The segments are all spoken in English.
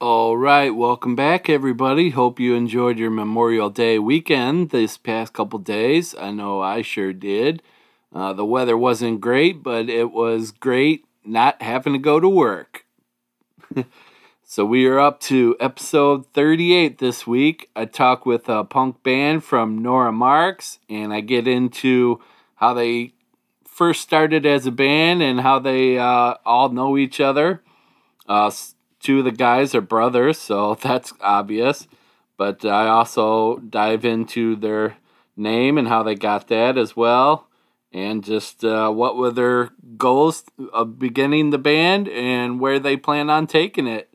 All right, welcome back, everybody. Hope you enjoyed your Memorial Day weekend this past couple days. I know I sure did. Uh, the weather wasn't great, but it was great not having to go to work. so we are up to episode 38 this week. I talk with a punk band from Nora Marks, and I get into how they first started as a band and how they uh, all know each other. Uh, two of the guys are brothers, so that's obvious. But I also dive into their name and how they got that as well, and just uh, what were their goals of beginning the band and where they plan on taking it.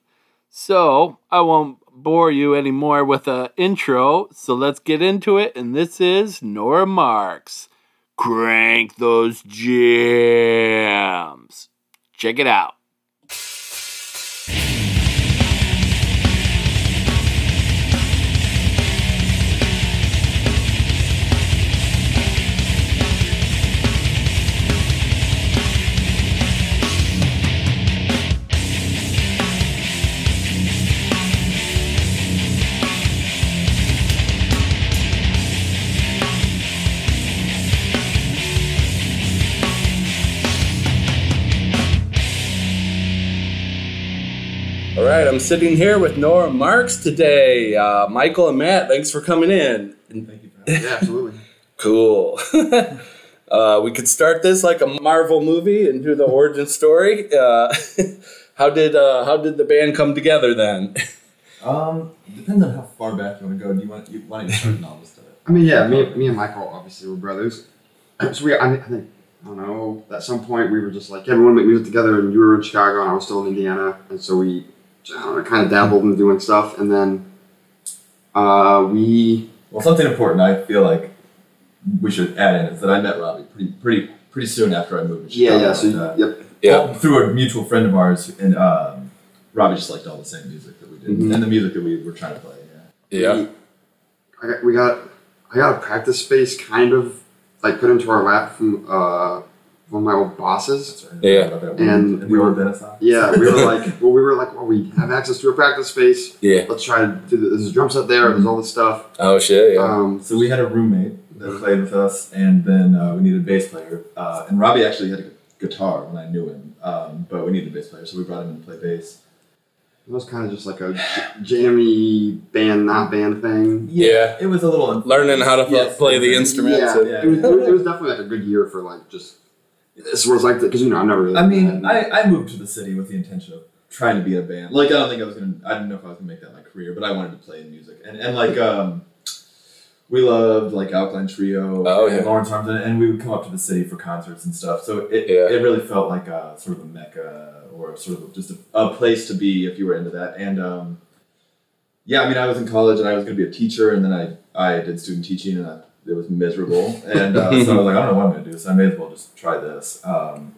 So I won't bore you anymore with a intro. So let's get into it. And this is Nora Marks. Crank those jams. Check it out. Right, I'm sitting here with Nora Marks today. Uh, Michael and Matt, thanks for coming in. Thank you. Yeah, absolutely. Cool. uh, we could start this like a Marvel movie and do the origin story. Uh, how did uh, how did the band come together then? Um, depends on how far back you want to go. Do you want you want to start all this I mean, yeah, me, me and Michael obviously were brothers. So we, I, mean, I think, I don't know, at some point we were just like, yeah, we want to make music together, and you were in Chicago, and I was still in Indiana, and so we, I kind of dabbled in doing stuff, and then uh, we, Well, something important I feel like we should add in is that I met Robbie pretty pretty pretty soon after I moved to yeah, Chicago. yeah, so, and, uh, yep, well, through a mutual friend of ours, and um, Robbie just liked all the same music that we did, Mhm. and the music that we were trying to play. Yeah. yeah. I got, we got, I got a practice space kind of like put into our lap from uh, one of my old bosses. Right. Yeah. About that And we were- old Yeah, we were like, well, we were like, well, we have access to a practice space. Yeah. Let's try to do this. There's a drum set there. There's all this stuff. Oh shit. Um, So we had a roommate that played with us, and then uh, we needed a bass player. Uh, and Robbie actually had a guitar when I knew him, um, but we needed a bass player, so we brought him in to play bass. it was kind of just like a jammy band, not band thing. Yeah. it was a little Learning how to Yes. play the instruments. Yeah, Yeah. It, was, it was- it was definitely like a good year for like just. This was like because you know I've never. Really I mean, I, I moved to the city with the intention of trying to be in a band. Like, I don't think I was gonna. I didn't know if I was gonna make that my career, but I wanted to play in music. And and like, um, we loved like Alkaline Trio Oh, and yeah. Lawrence Arms, and, and we would come up to the city for concerts and stuff. So it Yeah. it really felt like a sort of a mecca or sort of just a, a place to be if you were into that. And um, yeah, I mean, I was in college and I was gonna be a teacher, and then I I did student teaching, and I, it was miserable. And uh, so I was like, I don't know what I'm gonna do, so I may as well just try this. Um,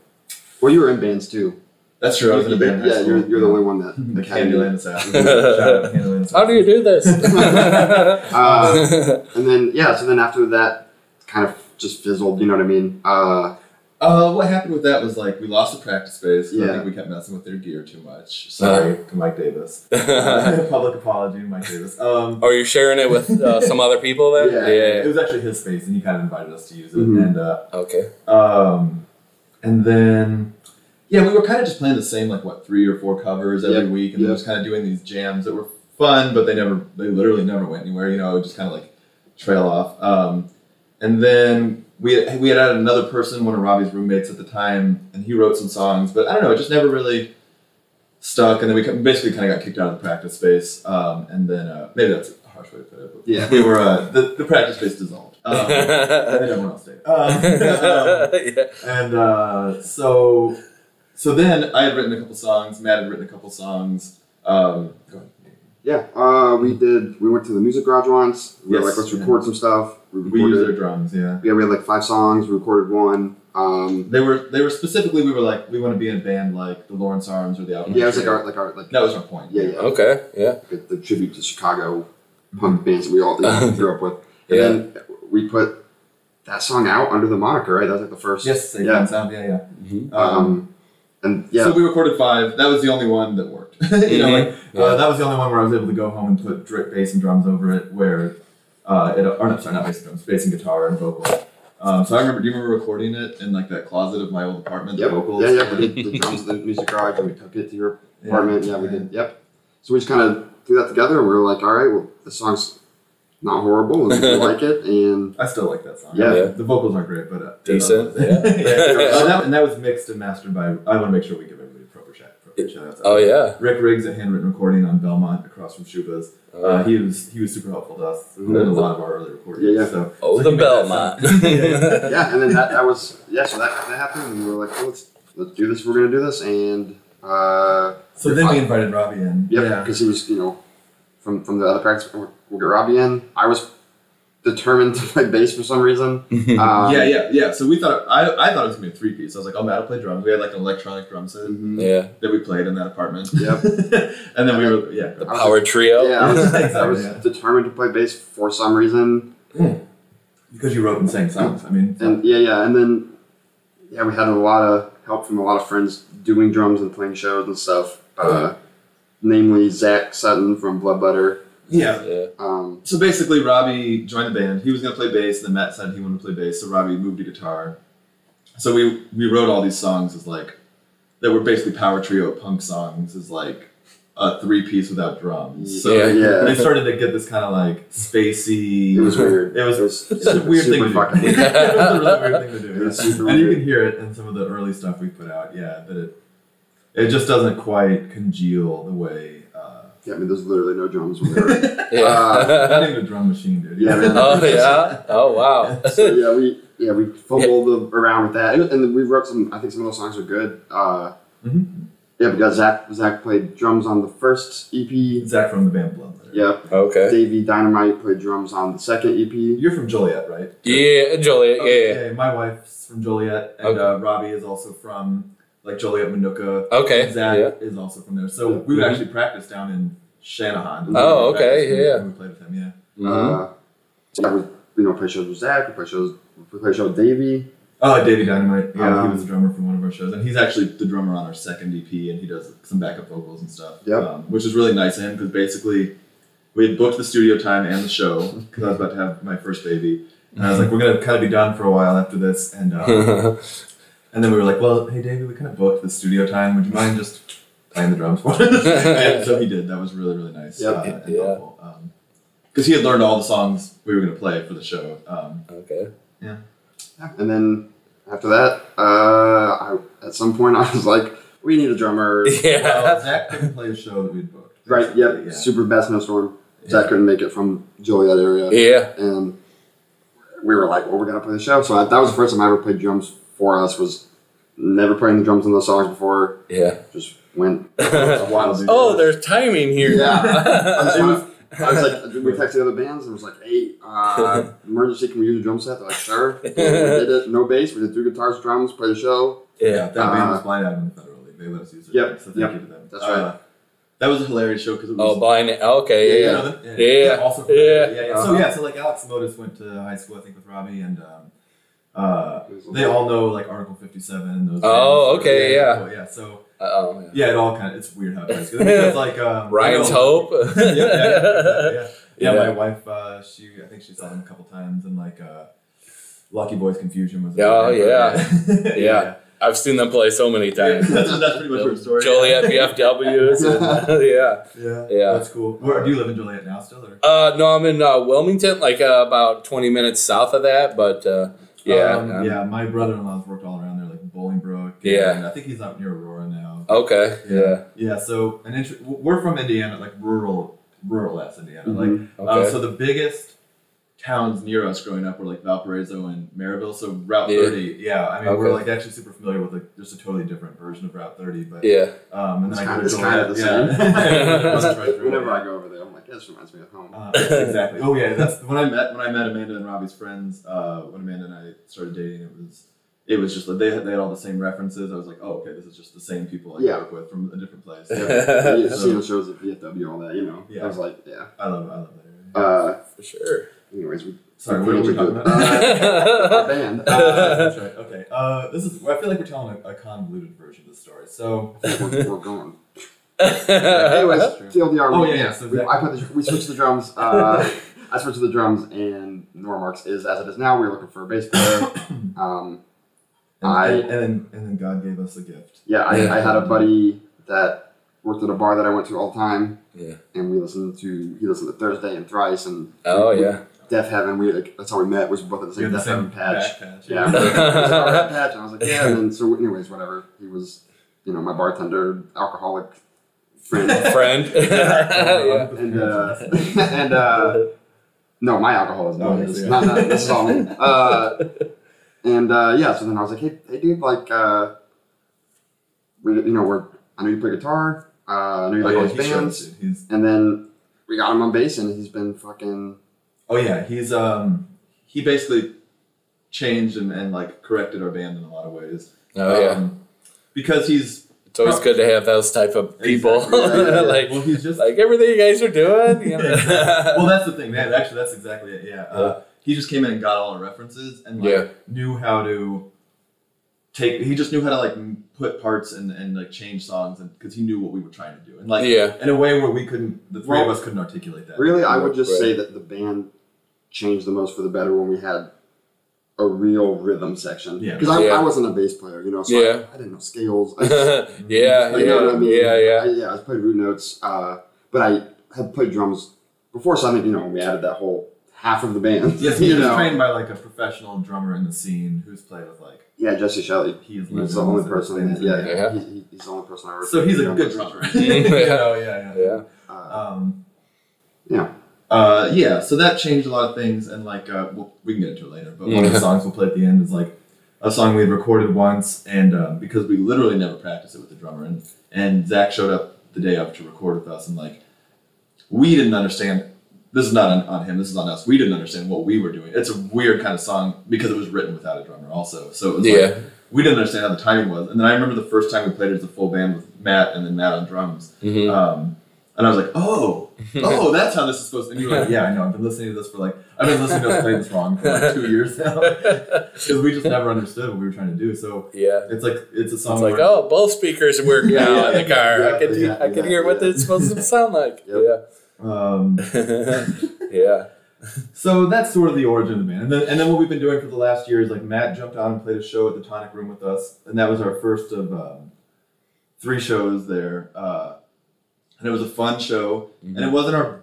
well, you were in bands too. that's true. I was in a band. in Yeah, you're, you're the only one that. The that had me. Candyland Assassin. Shout out to Candyland How do you do this? Uh, and then yeah, so then after that, kind of just fizzled. You know what I mean? Uh, Uh, what happened with that was like we lost the practice space. 'cause I Yeah. think we kept messing with their gear too much. Sorry to Mike Davis. Public apology to Mike Davis. Um, Are you sharing it with uh, some other people then? Yeah. it was actually his space, and he kind of invited us to use it. Mhm. And uh, Okay. um, and then yeah, we were kind of just playing the same like what three or four covers every Yep, week, and then yep. just kind of doing these jams that were fun, but they never, they literally never went anywhere. You know, it would just kind of like trail off. Um, and then we we had added another person, one of Robbie's roommates at the time, and he wrote some songs, but I don't know, it just never really stuck. And then we basically kind of got kicked out of the practice space, um, and then uh, maybe that's a harsh way to put it. But Yeah. we were uh, the the practice space dissolved. Um, and everyone else stayed. Um, yeah. and uh, so, so then I had written a couple songs. Matt had written a couple songs. Um, go ahead. yeah, uh, we did. We went to the music garage once. We were like, let's yeah. record some stuff. We We used their drums. Yeah, Yeah, we had like five songs. We recorded one. Um, they were they were specifically. We were like, we want to be in a band like the Lawrence Arms or the Alkaline yeah, it was like our like our like that was our point. yeah yeah Okay. Yeah. like the tribute to Chicago punk bands that we all grew up with. And Yeah. then we put that song out under the moniker, right? That was like the first. Yes, same Yeah. sound. Yeah, yeah. Mhm. Um, Um, and yeah, So we recorded five. That was the only one that worked. you know, Mhm. like Uh, that was the only one where I was able to go home and put dr- bass and drums over it. Where, uh, it, or no, sorry, not bass and drums, bass and guitar and vocal. Um, so I remember. Do you remember recording it in like that closet of my old apartment? Yep. The vocals. Yeah, yeah. We did the drums at the music garage, and we took it to your apartment. Yeah, we did. Yep. So we just kind of threw that together, and we were like, all right, well, the song's not horrible, and we like it, and I still like that song. Yeah. Yeah. The vocals aren't great, but uh, Decent, yeah. yeah. Uh, that, and that was mixed and mastered by. I want to make sure we give everybody a proper shout. Proper shout. Oh yeah. Rick Riggs at Handwritten Recording on Belmont across from Schubas. Uh, Uh, he was he was super helpful to us in a lot of our early recordings. Yeah, yeah. So, oh, so the he made that Belmont. Yeah, yeah. yeah, and then that, that was yeah. So that, that happened, and we were like, well, let's let's do this. We're gonna do this, and uh, So then we invited Robbie in. Yep, Yeah. because he was, you know, from from the other practice, we'll we'll get Robbie in. I was determined to play bass for some reason. Um, yeah, yeah, yeah. So we thought I, I thought it was gonna be a three piece. I was like, oh, Matt will play drums. We had like an electronic drum set mhm. yeah. that we played in that apartment. Yep. and then we were yeah. The power trio. Yeah, I was, I was yeah. determined to play bass for some reason, Because you wrote and sang songs. I mean, and yeah, yeah, and then yeah, we had a lot of help from a lot of friends doing drums and playing shows and stuff. Uh, namely Zach Sutton from Blood Butter. Yeah. Yeah. Um, So basically, Robbie joined the band. He was gonna play bass. Then Matt said he wanted to play bass, so Robbie moved to guitar. So we we wrote all these songs as like that were basically power trio punk songs as like a three piece without drums. So Yeah. Yeah. they started to get this kind of like spacey. it was weird. It was, It was it's a weird thing to do. super fucking it was a really weird thing to do. It was yeah. super And you can hear it in some of the early stuff we put out. Yeah, that it it just doesn't quite congeal the way. Uh, Yeah, I mean, there's literally no drums. When we were, Yeah. not even a drum machine, dude. Yeah, man. oh yeah. Oh wow. so yeah, we yeah we fumbled around with that, and, and we wrote some. I think some of those songs are good. Uh, Mhm. Yeah, because Zach Zach played drums on the first EP. Zach from the band Bloodletter. Yeah, Okay. Davey Dynamite played drums on the second EP. You're from Joliet, right? Yeah, Joliet. Yeah. yeah. Okay, my wife's from Joliet, and Okay. uh, Robbie is also from like Joliet, Mokena. Okay. Zach Yeah. is also from there. So we would Mhm. actually practice down in Channahon. Oh, okay, when- yeah. when We played with him, yeah. Mhm. Uh, so yeah, we you know play shows with Zach. We play shows. We play show with Davey. Oh, Davey Dynamite. Yeah, he Um, was the drummer from one of our shows, and he's actually the drummer on our second EP, and he does some backup vocals and stuff. Yeah. Um, which is really nice of him because basically we had booked the studio time and the show because I was about to have my first baby, and I was like, we're gonna kind of be done for a while after this, and uh, and then we were like, well, hey, Davey, we kind of booked the studio time. Would you mind just playing the drums for us? and so he did. That was really really nice. Yep. Uh, and Yeah. helpful. Um, because he had learned all the songs we were gonna play for the show. Um, okay. Yeah, and then after that, uh, I at some point I was like, we need a drummer. well, Yeah. Zach couldn't play a show that we'd booked. Right. Yep. Yeah. Super best snowstorm. Yeah. Zach couldn't make it from Joliet area. Yeah. and we were like, "Well, we're gonna play the show." So I, that was the first time I ever played drums for us. Was never playing the drums on those songs before. Yeah. Just went a while. dude. Oh, there's timing here. Yeah. I, just I was like, we texted the other bands and was like, "Hey, uh, emergency, can we use a drum set?" They're like, "Sure." we did it. No bass. We did two guitars, drums, played the show. Yeah, yeah. that band Uh, was Blind Adam in the Federal League. They let us use it. Yep, So thank yep, you to them. that's Uh. That was a hilarious show because it was. Oh, blind. Okay. Yeah, Yeah. You Yeah. know them? Yeah. Also Yeah. yeah, yeah. So Uh-huh. yeah, so like Alex Modis went to high school, I think, with Robbie, and um, uh, they all know like Article Fifty Seven. and Those. Oh, okay, yeah. cool, yeah. So Oh. Yeah. yeah, it all kind of it's weird how it goes because like um, Ryan's Hope. yeah, yeah, yeah, yeah, yeah. Yeah, Yeah. my wife, uh, she I think she saw them a couple times, and like uh, Lucky Boys Confusion was. Oh, yeah, Yeah. I've seen them play so many times. that's, that's pretty much her story. Joliet VFWs. and- yeah. Yeah, Yeah. that's cool. Where do you live in Joliet now? Still, or? Uh, no, I'm in uh, Wilmington, like uh, about 20 minutes south of that, but uh, yeah. um, um, yeah. My brother-in-law's worked all around there, like Bolingbrook. Yeah. I think he's out near Aurora now. Okay. Yeah. Yeah, so an int- we're from Indiana, like rural, rural ass Indiana. Like, Mhm. uh, Okay. so the biggest towns near us growing up were like Valparaiso and Merrillville. So Route Yeah. 30, yeah. I mean, we're like actually super familiar with like just a totally different version of Route 30, but yeah. um, and It's then I kind go of, it's kind of the Joliet, same. yeah. It was right through it, Whenever. I go over there, I'm like, "Yeah, this reminds me of home." Uh, exactly. Oh yeah, that's when I met when I met Amanda and Robbie's friends. Uh, when Amanda and I started dating, it was it was just like they had, they had all the same references. I was like, oh okay, this is just the same people I Yeah. grew up with from a different place. yeah, Yeah. seeing the shows at VFW, all that, you know. Yeah. I was like, yeah. I love I love that area. Uh, For sure. Anyways, we Sorry, what were we talking about? Uh, our band. Uh, that's right. Okay. Uh, this is. I feel like we're telling a, a convoluted version of the story. So we're, we're going. Anyways, True. TLDR. Oh, we- yeah, yeah, so we, that- I put the, we switched the drums. Uh, I switched to the drums, and Nora Marks is as it is now. We were looking for a bass player. Um, And, I- and, then and then God gave us a gift. yeah, I, Yeah. I had a buddy that worked at a bar that I went to all the time, Yeah. and we listened to he listened to Thursday and Thrice and Oh yeah. Deafheaven. We like that's how we met. Was both at the same had Deafheaven patch. back patch. Yeah, He was at our patch, and I was like, yeah. And then so, anyways, whatever. He was, you know, my bartender, alcoholic friend. Friend. yeah. and uh, and uh, no, my alcoholism. Oh, is yeah. not, not this is all me. Uh, and uh, yeah, so then I was like, hey, hey, dude, like, uh, we, you know, we're I know you play guitar. Uh, I know you Oh, like yeah, all these bands, us, dude. He's and then we got him on bass, and he's been fucking. Oh yeah, he's um he basically changed and, and like corrected our band in a lot of ways. Oh yeah. Um, because he's It's always good to have those type of people. Exactly. Yeah, yeah, yeah. like well, he's just like everything you guys are doing. You know? well, that's the thing, man. Actually, that's exactly it. Yeah. Uh, he just came in and got all our references and like Yeah. knew how to take. He just knew how to like put parts and, and like change songs, and because he knew what we were trying to do, and like yeah. in a way where we couldn't, the three Well, of us couldn't articulate that. Really, I would just Right. say that the band changed the most for the better when we had a real rhythm section. Yeah. Because I, Yeah. I wasn't a bass player, you know, so Yeah. I, I didn't know scales. I yeah, yeah, Like, you know what I mean? yeah, yeah. I, yeah, I played root notes, uh, but I had played drums before, so I think you know we added that whole half of the band. Yes, you he was know. trained by like a professional drummer in the scene who's played with like Yeah, Jesse Shelley. he is He's the only person. That, yeah, Yeah. He, he- he's the only person I ever. So he's a good drummer. Yeah. yeah, yeah, Yeah. Uh, Um, Yeah. Uh, yeah. So that changed a lot of things, and like, uh, well, we can get into it later. But one of the songs we'll play at the end is like a song we had recorded once, and um, because we literally never practiced it with the drummer, and and Zach showed up the day of to record with us, and like, we didn't understand. This is not on, on him. This is on us. We didn't understand what we were doing. It's a weird kind of song because it was written without a drummer, also. So it was like, Yeah. we didn't understand how the timing was. And then I remember the first time we played it as a full band with Matt and then Matt on drums. Mhm. Um, and I was like, oh, oh, that's how this is supposed to. And you were like, yeah, I know. I've been listening to this for like, I've been listening to us play this wrong for like two years now because we just never understood what we were trying to do. So yeah. it's like it's a song. It's like, oh, both speakers work Yeah, now in the car. I can, yeah, I can hear what it's supposed to sound like. Yep. Um, Yeah. yeah. so that's sort of the origin of the band. And then, and then what we've been doing for the last year is like Matt jumped on and played a show at the Tonic Room with us, and that was our first of um, three shows there. Uh, and it was a fun show, and it wasn't our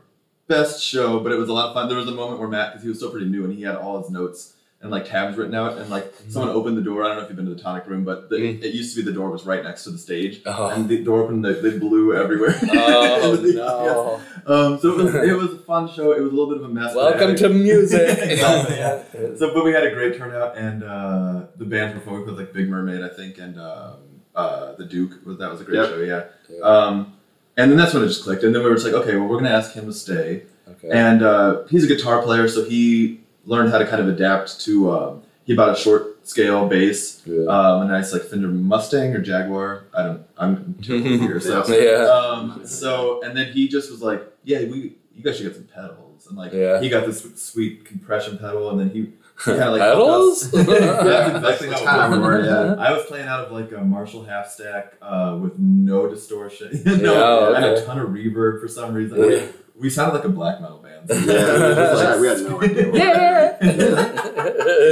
best show, but it was a lot of fun. There was a moment where Matt, because he was still pretty new, and he had all his notes and like tabs written out, and like someone opened the door. I don't know if you've been to the Tonic Room, but the, Mm. it used to be the door was right next to the stage, Oh. and the door opened, they, they blew everywhere. Oh no! Um, so it was, it was a fun show. It was a little bit of a mess. Welcome to music. Exactly, yeah. So, but we had a great turnout, and uh, the bands performed with like Big Mermaid, I think, and um, uh, the Duke. That was a great Yep. show, yeah. Yeah. Um, and then that's when it just clicked, and then we were just like, okay, well, we're gonna ask him to stay, Okay. and uh, he's a guitar player, so he learned how to kind of adapt to. Um, he bought a short scale bass, Good. um, a nice like Fender Mustang or Jaguar. I don't. I'm too here, so. yeah. Um, so and then he just was like, "Yeah, we you guys should get some pedals." And like Yeah. he got this sweet compression pedal, and then he, he kind of like Pedals? helped us. That's exactly That's how it worked. yeah. I was playing out of like a Marshall half stack uh, with no distortion, no, Yeah, and a ton of reverb for some reason. Yeah. We sounded like a black metal band. Yeah, we just had- we had no idea. What yeah.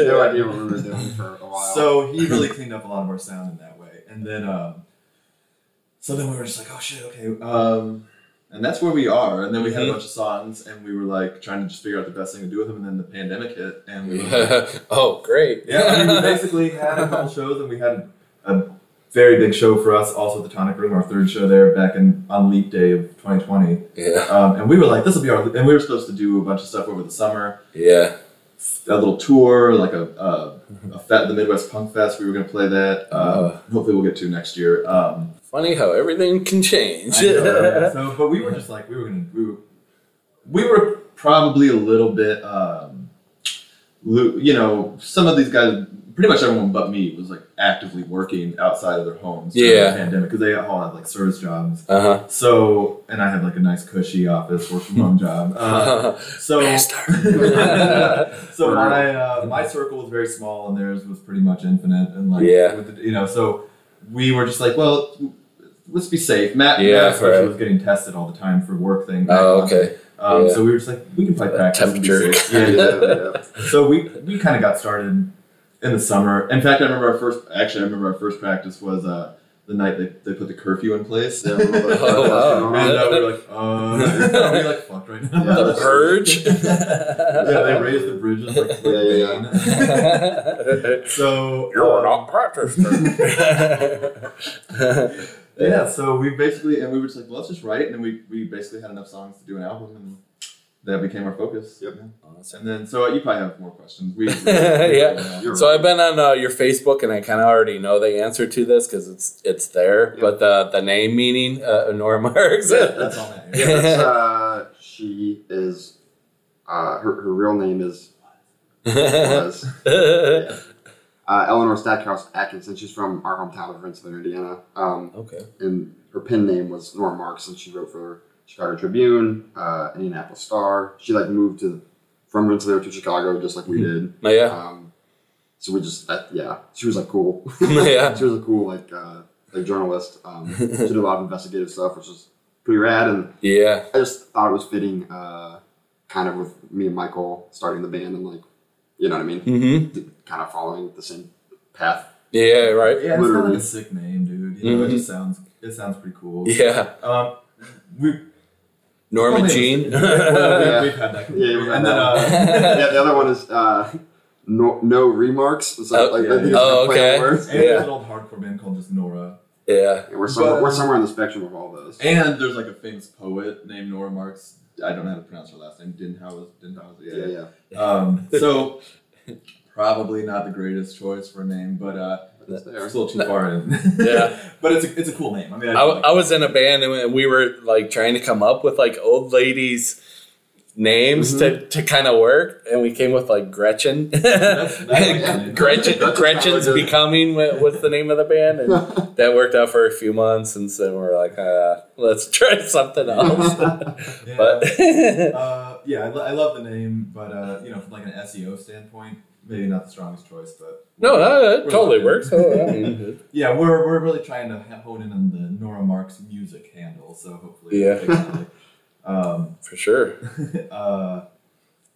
no idea what we were doing for a while. So he really cleaned up a lot of our sound in that way. And then, um, so then we were just like, oh shit, okay. Um, and that's where we are. And then we had Mhm. a bunch of songs and we were like trying to just figure out the best thing to do with them. And then the pandemic hit and we were like, oh, great. yeah, I mean, we basically had a couple shows and we had a very big show for us also at the Tonic Room, our third show there back in on Leap Day of 2020. yeah. Um, and we were like, this will be our, and we were supposed to do a bunch of stuff over the summer Yeah. a little tour, like a, a, a fet, the Midwest Punk Fest. We were going to play that. Um, Uh. hopefully, we'll get to next year. Um, Funny how everything can change. Know, yeah. so, but we were just like we were to we were we were probably a little bit, um, you know, some of these guys. Pretty much everyone but me was like actively working outside of their homes during Yeah. the pandemic because they all had like service jobs. Uh huh. So, and I had like a nice cushy office work from home job. Uh, so, so my uh, my circle was very small and theirs was pretty much infinite and like Yeah. with the, you know so we were just like well let's be safe. Matt, Yeah, Matt especially right. was getting tested all the time for work things. Oh, okay. Um, Yeah. So we were just like, we can play practice. Temperature. Yeah, Yeah, yeah, yeah. so we we kind of got started in the summer. In fact, I remember our first. Actually, I remember our first practice was uh, the night they, they put the curfew in place. Yeah, we're like- Oh, wow. And uh, we were like, uh, we like fucked right now. Yeah. The purge. yeah, they raised the bridges like Yeah, yeah, yeah, So You're uh, not practicing. Yeah, so we basically and we were just like, well, let's just write, and then we we basically had enough songs to do an album, and that became our focus. Yep. And then so you probably have more questions. We, Yeah. You're So I've been on uh, your Facebook, and I kind of already know the answer to this because it's it's there. Yeah. But the the name meaning uh, Nora Marks. Yeah, that's all that. Yeah, that's, uh, she is. Uh, her, her real name is was okay. Uh, Eleanor Stackhouse Atkinson. She's from our hometown of Rensselaer, Indiana. Um, and her pen name was Nora Marks, and she wrote for Chicago Tribune, uh, Indianapolis Star. She like moved to from Rensselaer to Chicago, just like we did. Oh, yeah. Um, so we just that, yeah, she was like cool. Yeah. she was a cool like uh, like journalist. Um, she did a lot of investigative stuff, which was pretty rad. And Yeah. I just thought it was fitting, uh, kind of with me and Michael starting the band and like, you know what I mean, Mm-hmm. kind of following the same path. Yeah. Right. Yeah, it's not Literally. like a sick name, dude. You know, Mhm. it just sounds it sounds pretty cool. Yeah. Um, we Norma Jean. well, Yeah. we, we've had that. Yeah, and then uh, yeah, the other one is uh, no no remarks. So, Oh, like, yeah, I think yeah. Oh, a play okay. words. and there's Yeah. an old hardcore band called just Nora. yeah. And we're somewhere, But, we're somewhere in the spectrum of all those. And there's like a famous poet named Nora Marks. I don't know how to pronounce her last name. Dinhausen. Dinhausen. yeah, Yeah. yeah. Um, so probably not the greatest choice for a name, but uh, But it's there. a little too far in. Yeah. but it's a, it's a cool name. I mean, I, I was in a band and we were like trying to come up with like old ladies names to, to kind of work and we came with like Gretchen That's- that's Gretchen like- Gretchen's Gretchen's probably good. becoming what's the name of the band and that worked out for a few months and so we're like uh, let's try something else Yeah. but uh, yeah, I, lo- I love the name, but uh, you know, from like an SEO standpoint, maybe not the strongest choice. But no that, that totally works oh, I mean, yeah, we're, we're really trying to hone in on the Nora Marks music handle, so hopefully, Yeah. Um, for sure uh,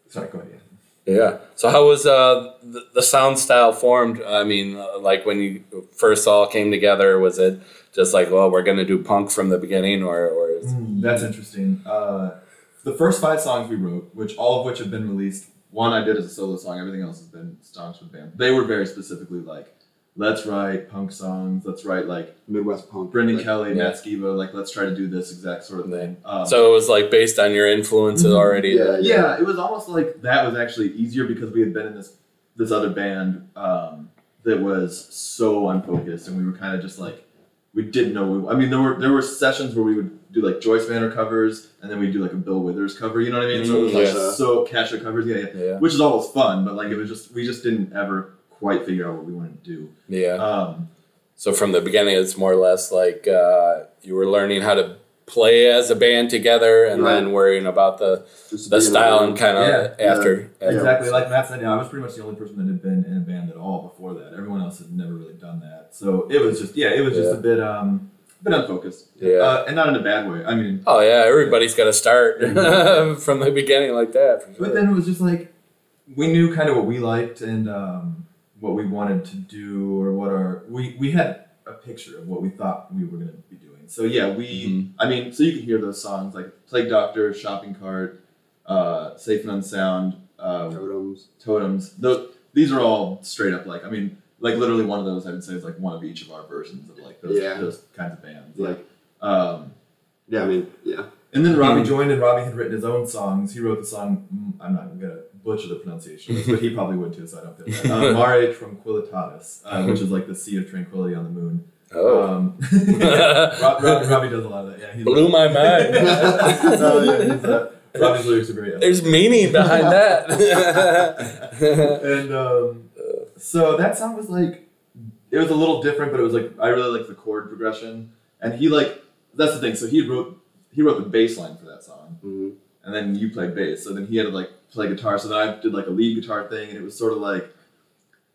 sorry, go ahead. Yeah. So how was uh, the, the sound style formed? I mean, uh, like when you first all came together, was it just like, well, we're gonna do punk from the beginning, or or is, Mm, that's interesting. Uh, the first five songs we wrote, which all of which have been released, one I did as a solo song. Everything else has been songs for the band. They were very specifically like, let's write punk songs. Let's write like Midwest punk. Brendan like, Kelly, Yeah. Matt Skiba. Like, let's try to do this exact sort of thing. Um, so it was like based on your influences Mhm. already? Yeah, yeah, it was almost like that was actually easier because we had been in this this other band um, that was so unfocused, and we were kind of just like we didn't know. We, I mean, there were there were sessions where we would do like Joyce Manor covers, and then we would do like a Bill Withers cover. You know what I mean? So it was like Yeah. so Kasha covers, yeah, yeah, Yeah. which is always fun, but like it was just we just didn't ever quite figure out what we wanted to do. Yeah. Um, So from the beginning, it's more or less like uh, you were learning how to play as a band together, and then worrying about the just the style and kind of Yeah. after. Yeah. Exactly, like Matt said, yeah, I was pretty much the only person that had been in a band at all before that. Everyone else had never really done that, so it was just yeah, it was just Yeah. a bit um, bit unfocused. Yeah. uh, and not in a bad way. I mean, Oh yeah, everybody's got to start from the beginning like that. for but then it was just like we knew kind of what we liked and um, what we wanted to do, or what our we we had a picture of what we thought we were going to be doing. So yeah, we Mhm. I mean, so you can hear those songs like Plague Doctor, Shopping Cart, uh, Safe and Unsound. Uh, Totems. totems. Those, these are all straight up like I mean, like literally one of those I would say is like one of each of our versions of like those, Yeah. those kinds of bands. Yeah. Like, um, Yeah, I mean, yeah. and then Robbie joined, and Robbie had written his own songs. He wrote the song. I'm not gonna butcher the pronunciation, but he probably would too, so I don't feel bad. Uh, Mare Tranquillitatis, uh, which is like the sea of tranquility on the moon. oh, Um, Rob, Rob, Robbie does a lot of that. Yeah, he's blew my mind. yeah, uh, Robbie's lyrics are great. There's meaning behind that. and um, so that song was like it was a little different but it was like i really liked the chord progression and he like that's the thing so he wrote he wrote the bass line for that song Mhm. And then you played bass so then he had to like play guitar so then i did like a lead guitar thing and it was sort of like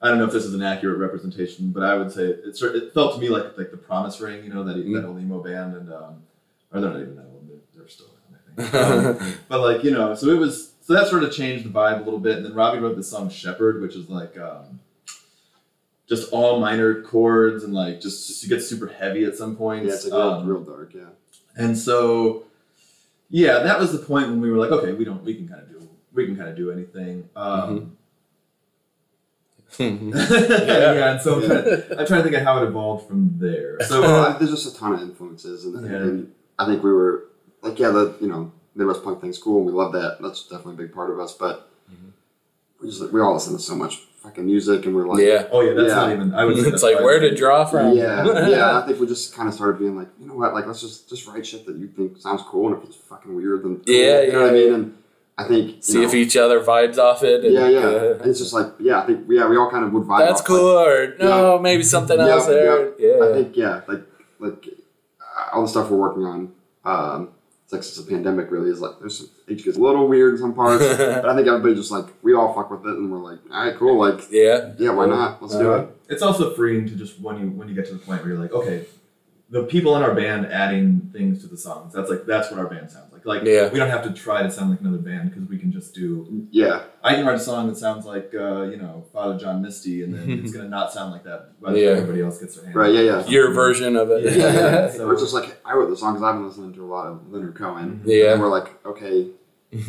I don't know if this is an accurate representation, but I would say it, sort- it felt to me like like the Promise Ring, you know, that Mm. that old emo band, and um, or they're not even that old; they're, still around, I think. Um, but like you know, so it was so that sort of changed the vibe a little bit, and then Robbie wrote the song Shepherd, which is like um, just all minor chords and like just, just it gets super heavy at some points. Yeah, it's like real, Um, real dark. Yeah. and so, yeah, that was the point when we were like, okay, we don't, we can kind of do, we can kind of do anything. Um, yeah. and so I'm, trying, I'm trying to think of how it evolved from there. So, Well, uh, I- there's just a ton of influences, and, Yeah. and I think we were like, yeah, the you know Midwest punk thing's cool, and we love that. That's definitely a big part of us. But Mm-hmm. we just we all listen to so much fucking music, and we're like, yeah. oh yeah, that's Yeah. not even. I would. It's like probably- where to draw from. yeah, yeah. I think we just kind of started being like, you know what, like let's just just write shit that you think sounds cool, and if it's fucking weird, then cool, Yeah, you know what I mean. And I think See know, if each other vibes off it. and- yeah, yeah. And it's just like, yeah, I think yeah, we all kind of would vibe. That's off, cool, or no, maybe something Yeah, else there. Like, Yeah. I think yeah, like like uh, all the stuff we're working on. Um, it's like since the pandemic really is like there's some, it gets a little weird in some parts, but I think everybody just like we all fuck with it, and we're like, all right, cool, like yeah. yeah, why not? Let's do Uh, it. It's also freeing to just when you when you get to the point where you're like, okay, the people in our band adding things to the songs. That's like that's what our band sounds like. Like Yeah. we don't have to try to sound like another band because we can just do. Yeah, I can write a song that sounds like uh, you know Father John Misty, and then it's gonna not sound like that by the Yeah. time everybody else gets their hands. right, yeah, yeah. Your version of it. Yeah. yeah, So- Or it's just like I wrote the song because I've been listening to a lot of Leonard Cohen. Yeah. and we're like, okay,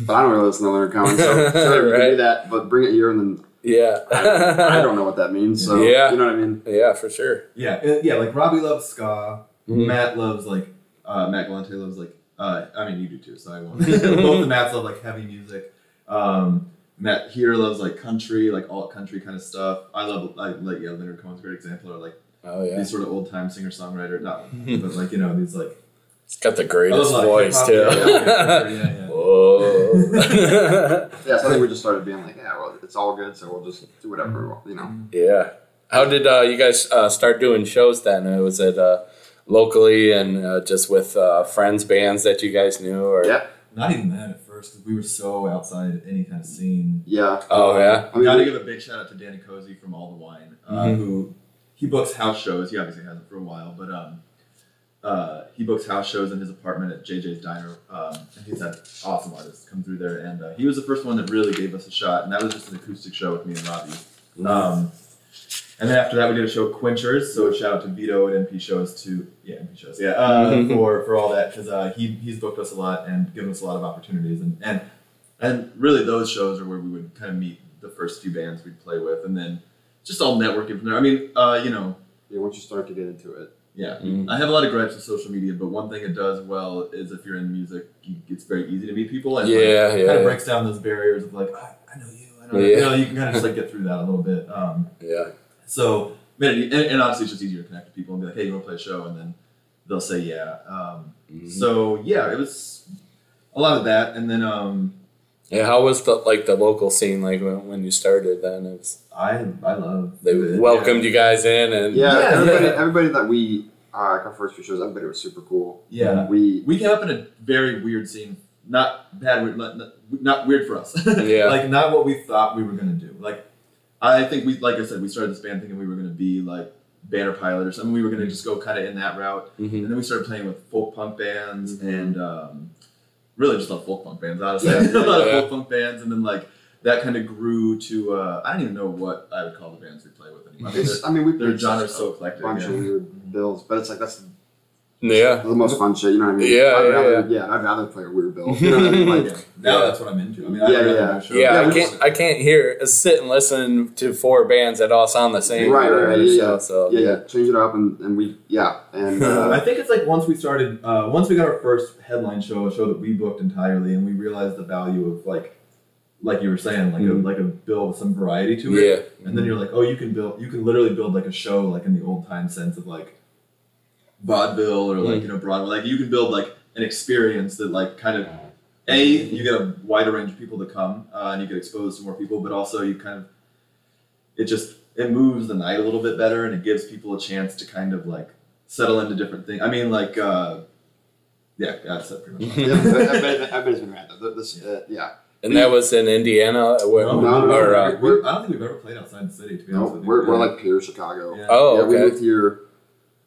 but I don't really listen to Leonard Cohen, so sure, you can Right. do that, but bring it here, and then yeah. I don't know what that means. So Yeah. you know what I mean? Yeah, for sure. Yeah, uh, yeah. Like Robbie loves ska. Mhm. Matt loves like uh, Matt Galante loves like. Uh, I mean, you do too, so I won't. Both the Matts love like heavy music. Um, Matt here loves like country, like alt country kind of stuff. I love like like yeah, Leonard Cohen's a great example, or like Oh yeah. these sort of old time singer songwriter, not, but like you know these like It's got the greatest love, like, voice too. Yeah, yeah, yeah, yeah, yeah. Whoa. Yeah, so I think we just started being like, yeah, well, it's all good, so we'll just do whatever, you know. yeah. How did uh, you guys uh, start doing shows then? Was it uh, locally and uh, just with uh, friends, bands that you guys knew? Or Yeah, Not even that at first because we were so outside any kind of scene. yeah. Oh yeah. I mean, Got to give a big shout out to Danny Cozy from All the Wine, uh, Mhm. who he books house shows. He obviously hasn't for a while, but um, uh, he books house shows in his apartment at JJ's Diner, um, and he's had awesome artists come through there. And uh, he was the first one that really gave us a shot, and that was just an acoustic show with me and Robbie. Um, and then after that, we did a show Quenchers. So shout out to Vito at NP Shows to yeah NP Shows yeah uh, Mhm. for for all that because uh, he he's booked us a lot and given us a lot of opportunities and and and really those shows are where we would kind of meet the first few bands we'd play with and then just all networking from there. I mean uh, you know yeah, once you start to get into it. yeah. Mhm. I have a lot of gripes with social media, but one thing it does well is if you're in music, it's very easy to meet people, and like, Yeah, yeah, kind of breaks down those barriers of like, I, I know you, I know you. Yeah. you know, you can kind of just like get through that a little bit. Um, Yeah. So, man, and, and honestly, it's just easier to connect with people and be like, hey, you want to play a show? And then they'll say, yeah. Um, Mhm. So, yeah, it was a lot of that. And then um, Yeah. How was the like the local scene like when, when you started? Then it was, I I love they it. welcomed you guys in and Yeah, Yeah, everybody, everybody that we, uh, like our first few shows, everybody was super cool. Yeah. We, We came up in a very weird scene. Not bad, weird, not, not, not weird for us. Yeah. like not what we thought we were gonna do. Like I think we, like I said, we started this band thinking we were gonna be like banner pilot or something. We were gonna just go kind of in that route, Mhm. and then we started playing with folk punk bands Mhm. and um, really just love folk punk bands. Honestly, a lot of folk punk bands, and then like that kind of grew to uh, I don't even know what I would call the bands we play with anymore. I mean, we Their genre's so a bunch yeah. of weird bills, but it's like that's yeah. the most fun shit. You know what I mean? Yeah, I'd yeah, rather, yeah. I'd rather play a weird bill. You know what I mean? Like, Yeah. Now Yeah. that's what I'm into. I mean, Yeah, I'd rather yeah, yeah. show. Yeah, I can't. I can't hear sit and listen to four bands that all sound the same. Right, right, right, yeah, show. So yeah, yeah, change it up, and, and we, yeah, and I uh, think it's like once we started, uh, once we got our first headline show, a show that we booked entirely, and we realized the value of like, like you were saying, like Mhm. a like a bill with some variety to it. yeah. And then you're like, oh, you can build, you can literally build like a show like in the old time sense of like vaudeville or like Mm. you know Broadway. Like you can build like an experience that like kind of a you get a wider range of people to come uh, and you get exposed to more people, but also you kind of it just it moves the night a little bit better and it gives people a chance to kind of like settle into different things. I mean, like uh, yeah, that's that pretty much. yeah, I bet, I bet it's been random. This, uh, yeah, And that was in Indiana. Where, No, no, no, or, no. uh, We're, I don't think we've ever played outside the city. To be No, honest with you. we're, we're like Pier, Chicago. Yeah. oh, Yeah, we okay. moved here.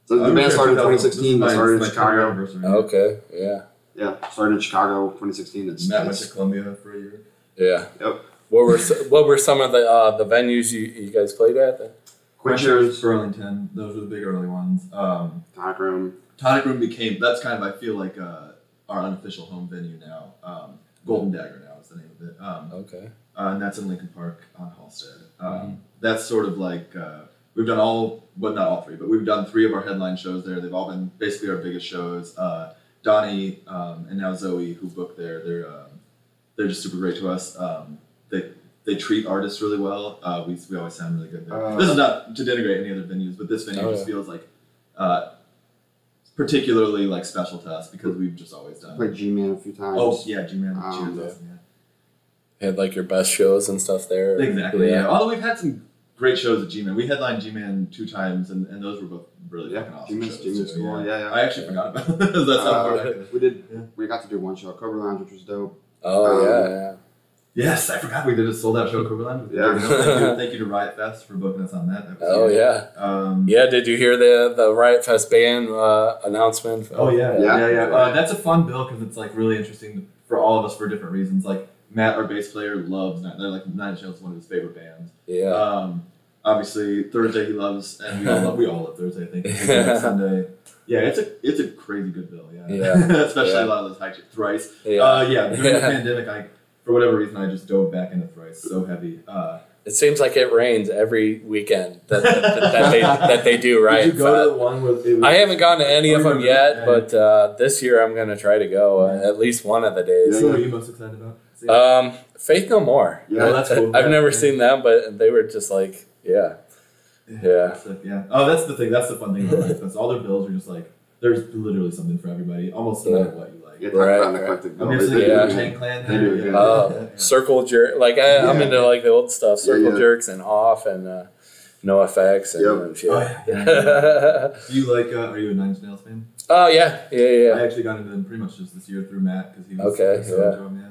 So the band started in 2016. this started in my- my 10th Chicago. Okay. Yeah. Yeah, started in Chicago 2016. It's, Matt went it's to Columbia for a year. Yeah. Yep. What were what were some of the uh, the venues you, you guys played at? Then? Quenchers, Burlington. Those were the big early ones. Um, Tonic Room. Tonic Room became that's kind of I feel like uh, our unofficial home venue now. Um, Golden Dagger now is the name of it. Um, Okay. uh, and that's in Lincoln Park on Halsted. Um, Mm-hmm. That's sort of like uh, we've done all, well, not all three, but we've done three of our headline shows there. They've all been basically our biggest shows. Uh, Donnie um, and now Zoe, who booked there, they're um, they're just super great to us. Um, they they treat artists really well. Uh, we, we always sound really good there. Uh, this is not to denigrate any other venues, but this venue Oh, just yeah. feels like uh, particularly like special to us because we've just always done. Played G Man a few times. Oh yeah, G Man, Um, cheers, yeah. Had like your best shows and stuff there. Exactly. Yeah. Although we've had some great shows at G-Man. We headlined G-Man two times, and, and those were both really Yeah, fucking awesome G-Man's- shows. G-Man's too, cool. Yeah, yeah. I actually forgot about those. That's how Uh, far back it is. We did. Yeah. We got to do one show at Cobra Lounge, which was dope. Oh Um, yeah, yeah. Yes, I forgot we did a sold out show at Coverland. Yeah. thank, you, thank you to Riot Fest for booking us on that. that Oh huge. yeah. Um, Yeah. Did you hear the the Riot Fest band uh, announcement? Oh yeah, Yeah. yeah, yeah. Uh, that's a fun bill because it's like really interesting for all of us for different reasons. Like Matt, our bass player, loves Nine. They're like Nine Inch Nails is one of his favorite bands. Yeah. Um, obviously Thursday he loves, and we all love, we all love Thursday. I think Sunday. Yeah, it's a it's a crazy good bill. Yeah, Yeah. especially Yeah. a lot of those high thrice. yeah. Uh, yeah, during the pandemic, I for whatever reason I just dove back into thrice so heavy. Uh, It seems like it rains every weekend that, that, that they that they do Did you go to the one with? I haven't gone to any of them yet, but uh, this year I'm gonna try to go uh, at least one of the days. So, what are you most excited about? See? Um, Faith No More. Yeah, Oh, that's cool. I've Yeah, never yeah. seen them, but they were just like, yeah, yeah. Like, yeah. Oh, that's the thing. That's the fun thing about Riot Fest. All their bills are just like there's literally something for everybody, almost no matter what you like. Yeah, talk Right, about an right. eclectic bill. I'm guessing They- you Yeah. do Tank Clan. They do, Yeah. yeah. Uh, Yeah, yeah. Circle jerk, like I, I'm Yeah. into like the old stuff, circle Yeah, yeah. jerks and off and uh, NOFX and Yep. uh, shit. Oh, yeah. Do you like? Uh, are you a Nine Inch Nails fan? oh yeah, yeah, yeah, I actually got into them pretty much just this year through Matt because he was Okay, so yeah. into them, yeah.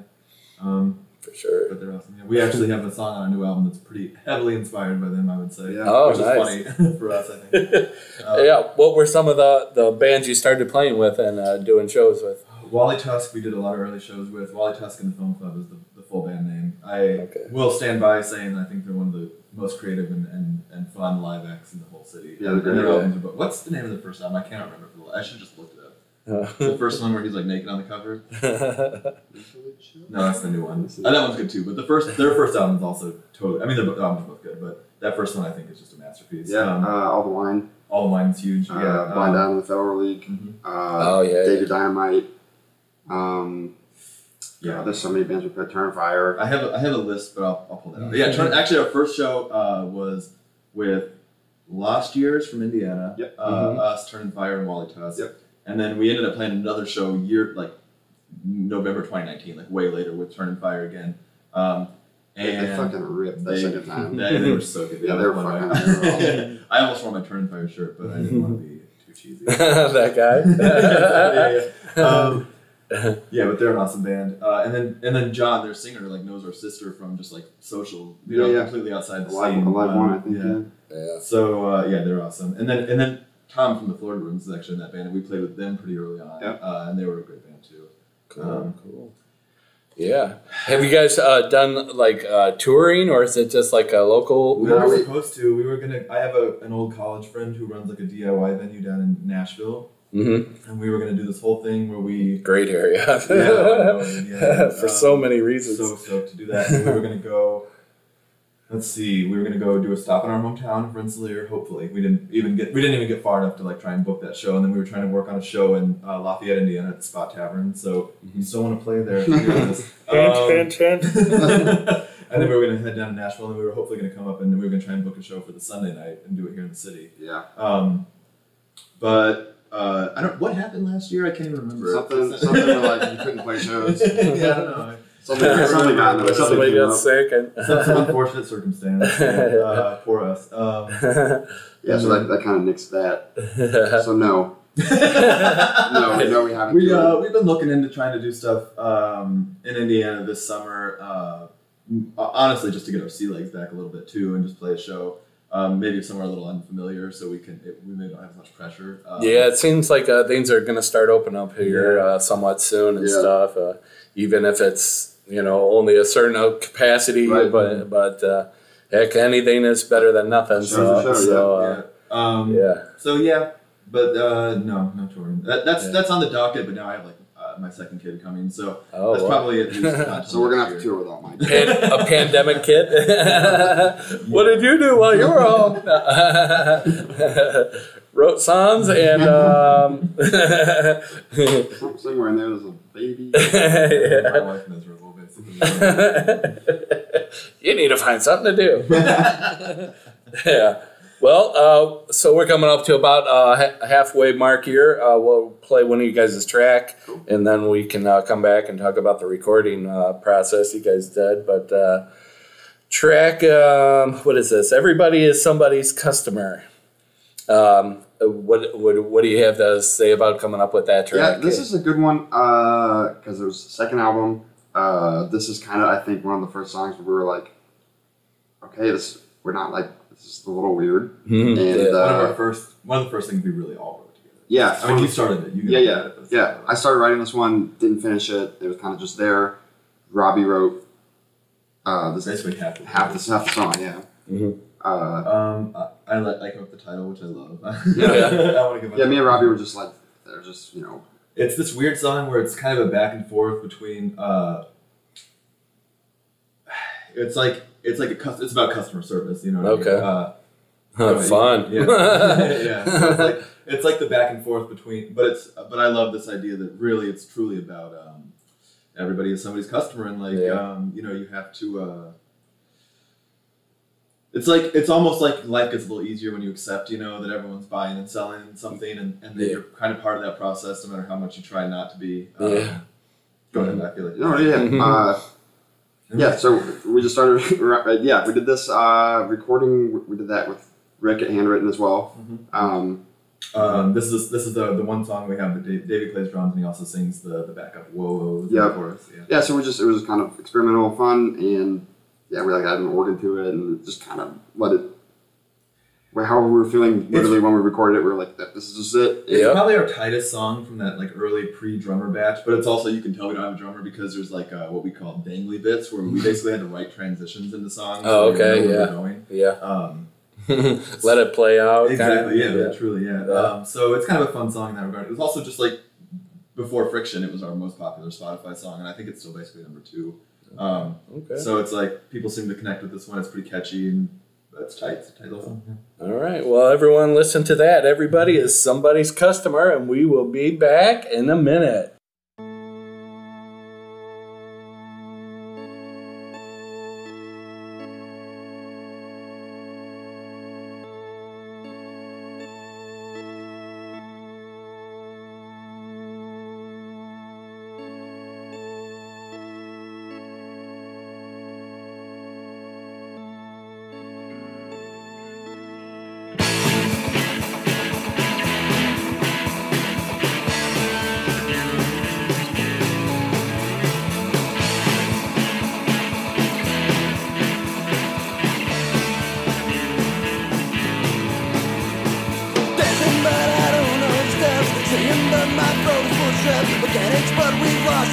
Um, for sure. but they're awesome. Yeah, we actually have a song on our new album that's pretty heavily inspired by them. I would say. Yeah. Oh, which nice. is funny for us. I think. Uh, yeah, what were some of the, the bands you started playing with and uh, doing shows with? Wally Tusk, we did a lot of early shows with. Wally Tusk and the Film Club is the, the full band name. I Okay. will stand by saying I think they're one of the most creative and, and, and fun live acts in the whole city. Yeah, and they're great. albums. But what's the name of the first album? I cannot remember. I should just look it up. The first one where he's like naked on the cover. No, that's the new one. Uh, that one's good too. But the first, their first album is also totally. I mean, their albums are both good, but that first one I think is just a masterpiece. Yeah, Um, uh, all the wine. all mine's huge. Uh, yeah, Blind um, Out in the Federal League. mhm. Uh, Oh, yeah, David yeah. Dynamite. Um, Yeah. yeah, there's so many bands we played. Turn Fire. I have a, I have a list, but I'll, I'll pull that out. Yeah, turn, actually, our first show uh, was with Lost Years from Indiana. Yep. Uh, Mhm. Us, Turn Fire, and Wally Tusk. Yep. And then we ended up playing another show year like November 2019, like way later with Turn and Fire again. Um, They, and they fucking ripped that second time. they, they were so good. Yeah, they were One fucking- my- I almost wore my Turn and Fire shirt, but I didn't want to be too cheesy. that yeah, guy. yeah. Um, yeah, but they're an awesome band. Uh, and then and then John, their singer, like knows our sister from just like social, you know, Yeah, yeah. completely outside the Alive, scene. Alive Um, One, I think. Yeah. Yeah. yeah. So uh, yeah, they're awesome. And then and then Tom from the Florida Rooms is actually in that band, and we played with them pretty early on. Yeah. Uh, and they were a great band too. Cool, Um, cool. Yeah. Have you guys uh, done like uh, touring, or is it just like a local? We were supposed to. We were gonna. I have a, an old college friend who runs like a DIY venue down in Nashville, Mm-hmm. and we were gonna do this whole thing where we Great area. Yeah, know, yeah. For Um, so many reasons. so stoked to do that. And we were gonna go. Let's see. We were gonna go do a stop in our hometown of Rensselaer. Hopefully, we didn't even get. We didn't even get far enough to like try and book that show. And then we were trying to work on a show in uh, Lafayette, Indiana, at the Spot Tavern. So Mm-hmm. you still want to play there? if you're hearing. Um, and then we were gonna head down to Nashville, and we were hopefully gonna come up, and we were gonna try and book a show for the Sunday night and do it here in the city. Yeah. Um, but uh, I don't. What happened last year? I can't even remember. Something, something like you couldn't play shows. yeah, I don't know. Something, something got in the way. Something Somebody got up. sick and Some, some unfortunate circumstance. Uh, poor us. Um, Yeah, so that, that kind of nixed that. So no. no, no, we haven't. We uh, we've been looking into trying to do stuff um, in Indiana this summer. Uh, honestly, just to get our sea legs back a little bit too, and just play a show. Um, maybe somewhere a little unfamiliar, so we can it, we maybe don't have as much pressure. Um, Yeah, it seems like uh, things are going to start opening up here uh, somewhat soon and Yeah. stuff. Uh, even if it's you know only a certain capacity, Right. but but uh, heck, anything is better than nothing. Sure, so sure, so yeah. uh, Um, yeah. So yeah, but uh, no, no touring. That, that's Yeah. that's on the docket. But now I have like uh, my second kid coming, so Oh, that's wow. probably at least. So we're gonna have to next tour without Mike. Pan- a pandemic kid. what did you do while you were home? Wrote songs and um, Somewhere in there, there's a baby. Yeah. My wife miserable, basically. you need to find something to do. yeah. Well, uh, so we're coming up to about uh, ha- halfway mark here. Uh, we'll play one of you guys' track, and then we can uh, come back and talk about the recording uh, process you guys did. But uh, track, um, what is this? Everybody is somebody's customer. Um, what, what what do you have to say about coming up with that track? Yeah, this is a good one because it was the second album. Uh, this is kind of, I think, one of the first songs where we were like, okay, this we're not like this is a little weird. Mhm. And Yeah. one of uh, our first, one of the first things we really all wrote together. yeah, I mean, you started it. You Yeah, yeah, it, but- yeah. I started writing this one, didn't finish it. It was kind of just there. Robbie wrote uh, this basically half. of half it. this half the song. Yeah. Mhm. Uh, Um, I, I like I came up with the title, which I love. Yeah. I want to give. yeah, me and Robbie were just like, they're just you know, It's this weird song where it's kind of a back and forth between. Uh, it's like it's like a it's about customer service, you know. Okay. I mean? Uh, Huh, Fun. Yeah, yeah. So it's like it's like the back and forth between, but it's but I love this idea that really it's truly about um, everybody is somebody's customer, and like Yeah. um, you know you have to. Uh, it's like it's almost like life gets a little easier when you accept, you know, that everyone's buying and selling something, and, and that Yeah. you're kind of part of that process, no matter how much you try not to be. Um, Yeah. Go ahead, I feel like. no, yeah, Mhm. uh, yeah. So we just started. yeah, we did this uh, recording. We did that with Rick at Handwritten as well. Mhm. Um, Um, this is this is the, the one song we have that Dave, David plays drums and he also sings the, the backup whoa whoa Yeah. chorus. Yeah. yeah, so we just it was kind of experimental, fun, and yeah, we like added an organ to it and just kind of let it. Well, however we were feeling, literally when we recorded it, we were like, "This is just it." It's Yeah. probably our tightest song from that like early pre-drummer batch, but it's also you can tell we don't have a drummer because there's like uh, what we call dangly bits where we basically had to write transitions into songs. Oh, so we okay, know where yeah. we're going. Yeah. Um, Let it play out. exactly. kinda. Yeah, Truly. Yeah. Yeah. Um, so it's kind of a fun song in that regard. It was also just like before Friction, it was our most popular Spotify song, and I think it's still basically number two. Um, Okay. So it's like people seem to connect with this one. It's pretty catchy and that's tight. It's tight little song. All right. Well, everyone, listen to that. Everybody is somebody's customer, and we will be back in a minute.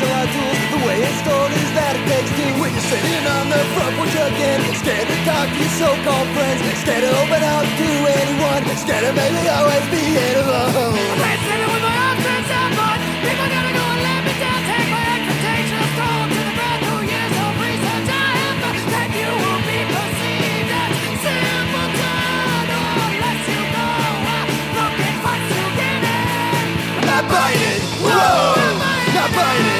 All our tools The way it's told is that it takes two When you're sitting on the front porch again Scared to talk to your so-called friends. Scared to open up to anyone. Scared of maybe always being alone Not buying it, whoa Not buying it, whoa. Not buying it, whoa Not buying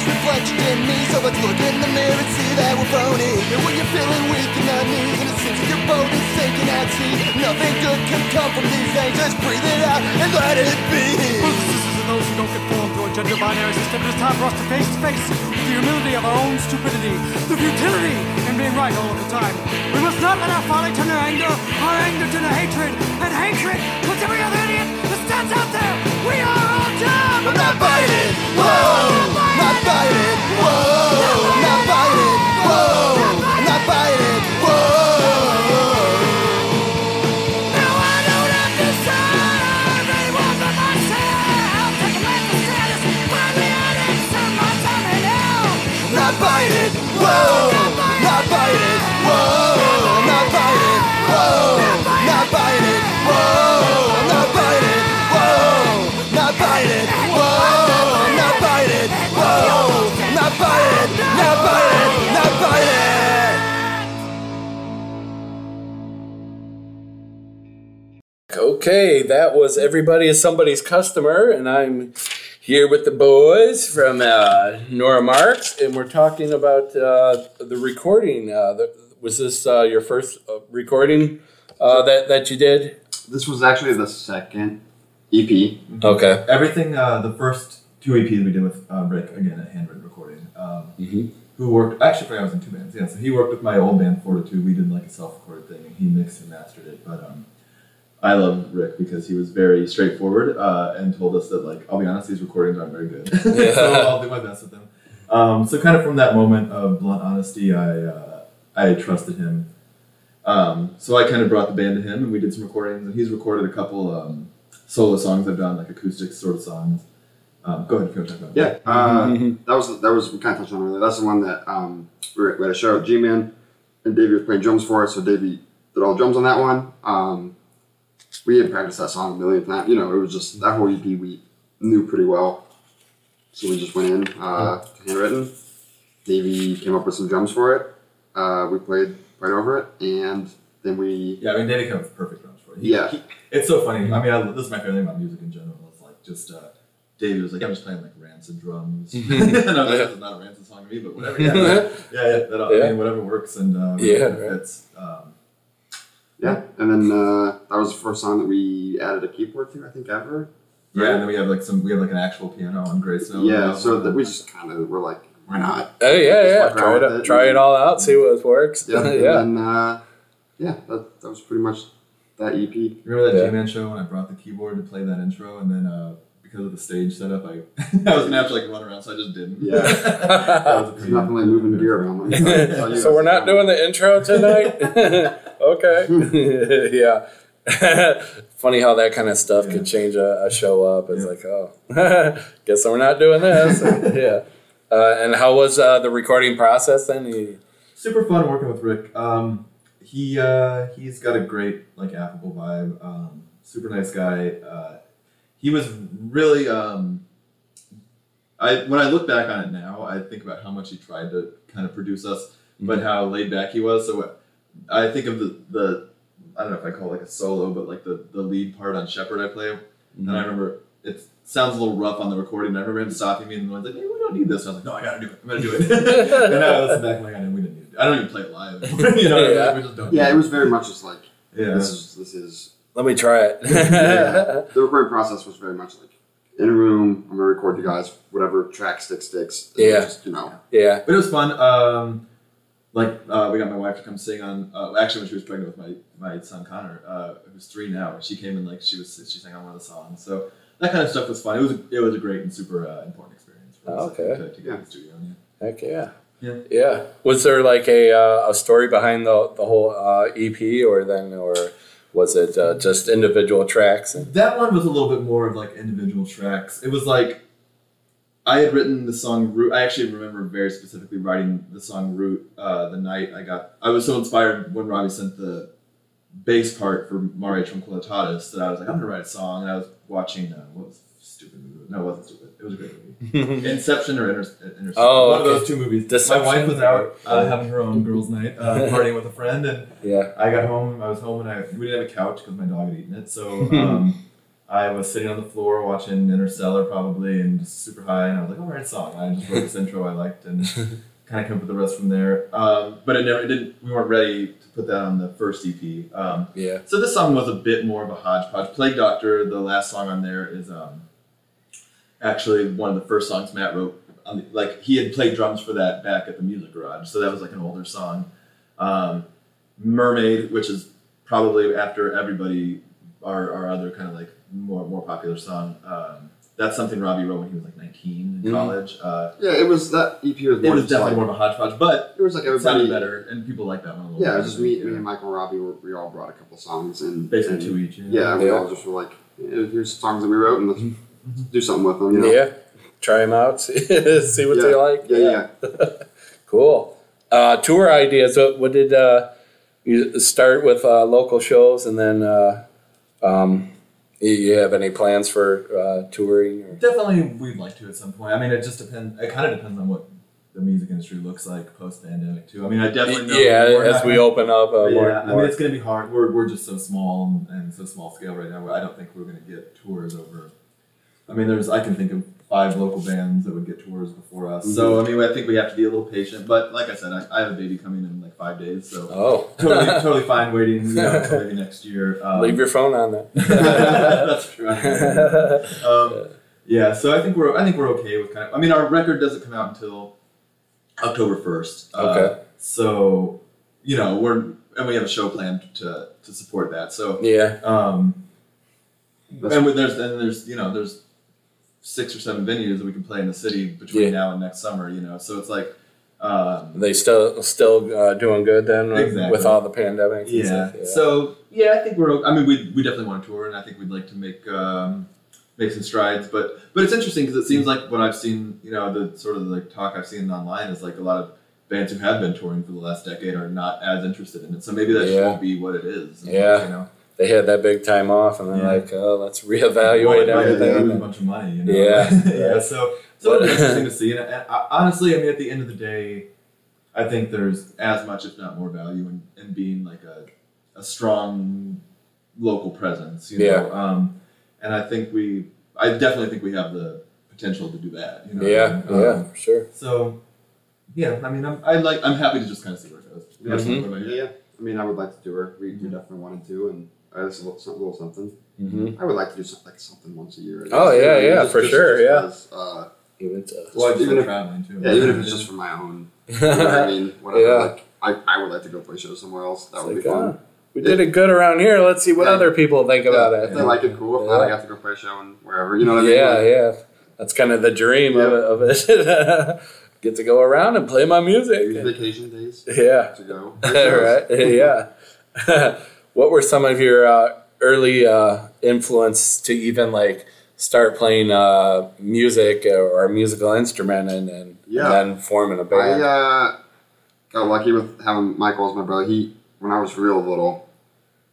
it, whoa me. So let's look in the mirror and see that we're phony. And when you're feeling weak in the knees and it seems like your boat is sinking at sea, nothing good can come from these things. Just breathe it out and let it be. And sisters and those who don't conform to a gender binary system, it is time for us to face to face with the humility of our own stupidity, the futility in being right all of the time. We must not let our folly turn to anger, our anger turn to hatred, and hatred towards every other idiot that stands out there. We are all dumb. I'm not biting, that was Everybody is Somebody's Customer, and I'm here with the boys from uh, Nora Marks, and we're talking about uh, the recording. Uh, the, was this uh, your first uh, recording uh, that, that you did? This was actually the second E EP. Okay. Everything, uh, the first two EPs we did with uh, Rick, again, at Handwritten Recording, um, Mhm. who worked, actually, I forgot I was in two bands. Yeah, so he worked with my old band, Fortitude. We did like a self recorded thing, and he mixed and mastered it. But um, I love Rick because he was very straightforward uh, and told us that, like, I'll be honest, these recordings aren't very good. Yeah. so I'll do my best with them. Um, so, kind of from that moment of blunt honesty, I, uh, I trusted him. Um, so I kind of brought the band to him, and we did some recordings. And he's recorded a couple um, solo songs I've done, like acoustic sort of songs. Um, go ahead if you want to talk about Yeah, uh, Mhm. that was that was we kind of touched on earlier. That's the one that um, we, were, we had a show at G Man, and Davey was playing drums for us. So Davey did all the drums on that one. Um, we had practiced that song a million times. You know, it was just that whole EP we knew pretty well. So we just went in uh, handwritten. Davey came up with some drums for it. Uh, we played right over it, and then we Yeah, I mean, Davey came up with perfect drums for it. He- Yeah. he- it's so funny. I mean, I, this is my favorite thing about music in general. It's like just uh, Davey was like, I'm just playing like rancid drums. and I was like, this is not a rancid song to me, but whatever. Yeah, yeah, yeah. yeah, I mean, whatever works and uh, Yeah, whatever right. fits. Um, yeah, and then uh, that was the first song that we added a keyboard to. I think ever. yeah, and then we have like some, we have like an actual piano on Grace Note. Yeah, so that we just kind of were like, why not? Oh yeah, yeah. Try it, it. try it all out. See what works. Yeah, yeah. And then, uh, yeah, that, that was pretty much that EP. Remember that Yeah. J-Man show when I brought the keyboard to play that intro, and then uh, because of the stage setup, I I was gonna have to like run around, so I just didn't. Yeah. That was a There's nothing like moving gear around. Like, that. Tell you so we're not doing the intro tonight. Okay. yeah. Funny how that kind of stuff Yeah. could change a, a show up. It's Yeah. like, oh, guess we're not doing this. yeah. Uh, and how was uh, the recording process then? Super fun working with Rick. Um, he uh, he's got a great like affable vibe. Um, super nice guy. Uh, he was really. Um, I when I look back on it now, I think about how much he tried to kind of produce us, but how laid back he was. So I think of the the I don't know if I call it like a solo, but like the the lead part on Shepherd I play, and I remember it sounds a little rough on the recording. And I remember him stopping me and was like, "Hey, we don't need this." And I was like, "No, I gotta do it. I'm gonna do it." and I listen back like, I know we didn't need it. I don't even play it live. you know, Yeah. we just don't. Yeah, do it was very much just like, Yeah. this is, this is, let me try it. yeah. the recording process was very much like, in a room, I'm gonna record you guys, whatever track sticks, sticks. Yeah. Just, you know, yeah. But it was fun. Um, like uh, we got my wife to come sing on. Uh, actually, when she was pregnant with my my son Connor, uh, who's three now, she came in like she was she sang on one of the songs. So that kind of stuff was fun. It was a, it was a great and super uh, important experience for us okay. to, to get in the studio. Yeah. Heck yeah. Yeah. Yeah. Was there like a uh, a story behind the the whole uh, EP, or then, or was it uh, just individual tracks? And, That one was a little bit more of like individual tracks. It was like I had written the song Root. I actually remember very specifically writing the song Root uh, the night I got. I was so inspired when Robbie sent the bass part for Mare Tranquillitatis that I was like, I'm gonna write a song. And I was watching uh, what was stupid movie? No, it wasn't stupid. It was a great movie. Inception or Inter- Interstellar. Oh, one of okay. those two movies. Deception. My wife was out uh, having her own girls' night, uh, partying with a friend, and yeah. I got home. I was home and I we didn't have a couch because my dog had eaten it. So um, I was sitting on the floor watching Interstellar probably and just super high, and I was like, "Oh, write song." I just wrote this intro I liked and kind of came up with the rest from there. Um, but it never it didn't. We weren't ready to put that on the first EP. Um, Yeah. so this song was a bit more of a hodgepodge. Plague Doctor, the last song on there, is um, actually one of the first songs Matt wrote. On the, like he had played drums for that back at the Music Garage, so that was like an older song. Um, Mermaid, which is probably after everybody, our, our other kind of like more more popular song. Um, that's something Robbie wrote when he was like 19 in Mhm. college. Uh, Yeah, it was that EP was it was definitely like, more of a hodgepodge, but it was like it sounded everybody better, and people like that one a little. Yeah, it was just me, yeah. me and Michael and Robbie. Were, we all brought a couple songs and basically and, two each. Yeah, we Yeah. all just were like, here's songs that we wrote, and let's do something with them. You know? Yeah. Try them out. See see what yeah. they like. Yeah, yeah. Cool. Uh, tour ideas. What, what did uh, you start with uh, local shows, and then uh, um, you- you have any plans for uh, touring? Or? Definitely, we'd like to at some point. I mean, it just depends. It kind of depends on what the music industry looks like post pandemic too. I mean, I definitely know. Yeah, as we gonna- open up uh, yeah, more. I more. mean, it's going to be hard. We're, we're just so small and, and so small scale right now. I don't think we're going to get tours over. I mean, there's I can think of five local bands that would get tours before us. So I mean, I think we have to be a little patient. But like I said, I, I have a baby coming in like five days, so oh, totally totally fine waiting. You know, until maybe next year. Um, leave your phone on there. that's true. um, yeah, so I think we're I think we're okay with kind of. I mean, our record doesn't come out until October first. Okay. So you know we're and we have a show planned to to support that. So yeah. um, and there's and there's you know there's six or seven venues that we can play in the city between Yeah. now and next summer. You know, so it's like. Um, They still still uh, doing good then with, Exactly. with all the pandemic. yeah. yeah. So yeah, I think we're. I mean, we we definitely want to tour, and I think we'd like to make um, make some strides. But but it's interesting because it seems like what I've seen, you know, the sort of like talk I've seen online is like a lot of bands who have been touring for the last decade are not as interested in it. So maybe that Yeah. won't be what it is. Yeah. You know, they had that big time off, and they're Yeah. like, "Oh, let's reevaluate Well, yeah, everything." They lose a bunch of money. You know? Yeah. yeah. So so it's interesting to see. And, and I, honestly, I mean, at the end of the day, I think there's as much, if not more, value in, in being like a a strong local presence. You know? Yeah. Um, and I think we, I definitely think we have the potential to do that. You know. yeah, Um, yeah, for sure. So, yeah, I mean, I'm I like I'm happy to just kind of see where it goes. Yeah, Mhm. What? Yeah, I mean, I would like to do her. We, we definitely wanted to, and uh, it's a little, some- little something. Mm-hmm. I would like to do something like something once a year. Oh, yeah, yeah, Just- for just- sure, just yeah. because, Uh, Even to, Well, Just even if- traveling too. yeah, even if it's just for my own. You know I mean, whatever. Yeah. Like, I, I would like to go play shows somewhere else. That It's would like, be fun. ah, we did it good around here. Let's see what Yeah. other people think about If it. they like it, cool. If not, I Yeah. got to go play a show and wherever. You know what I mean? yeah, Like, yeah. That's kind of the dream of, it, of it. Get to go around and play my use music. vacation days Yeah. to go. right. Yeah. What were some of your uh, early uh, influence to even like start playing uh, music or a musical instrument and, and, Yeah. and then forming a band? uh, got lucky with having Michael as my brother. He, when I was real little,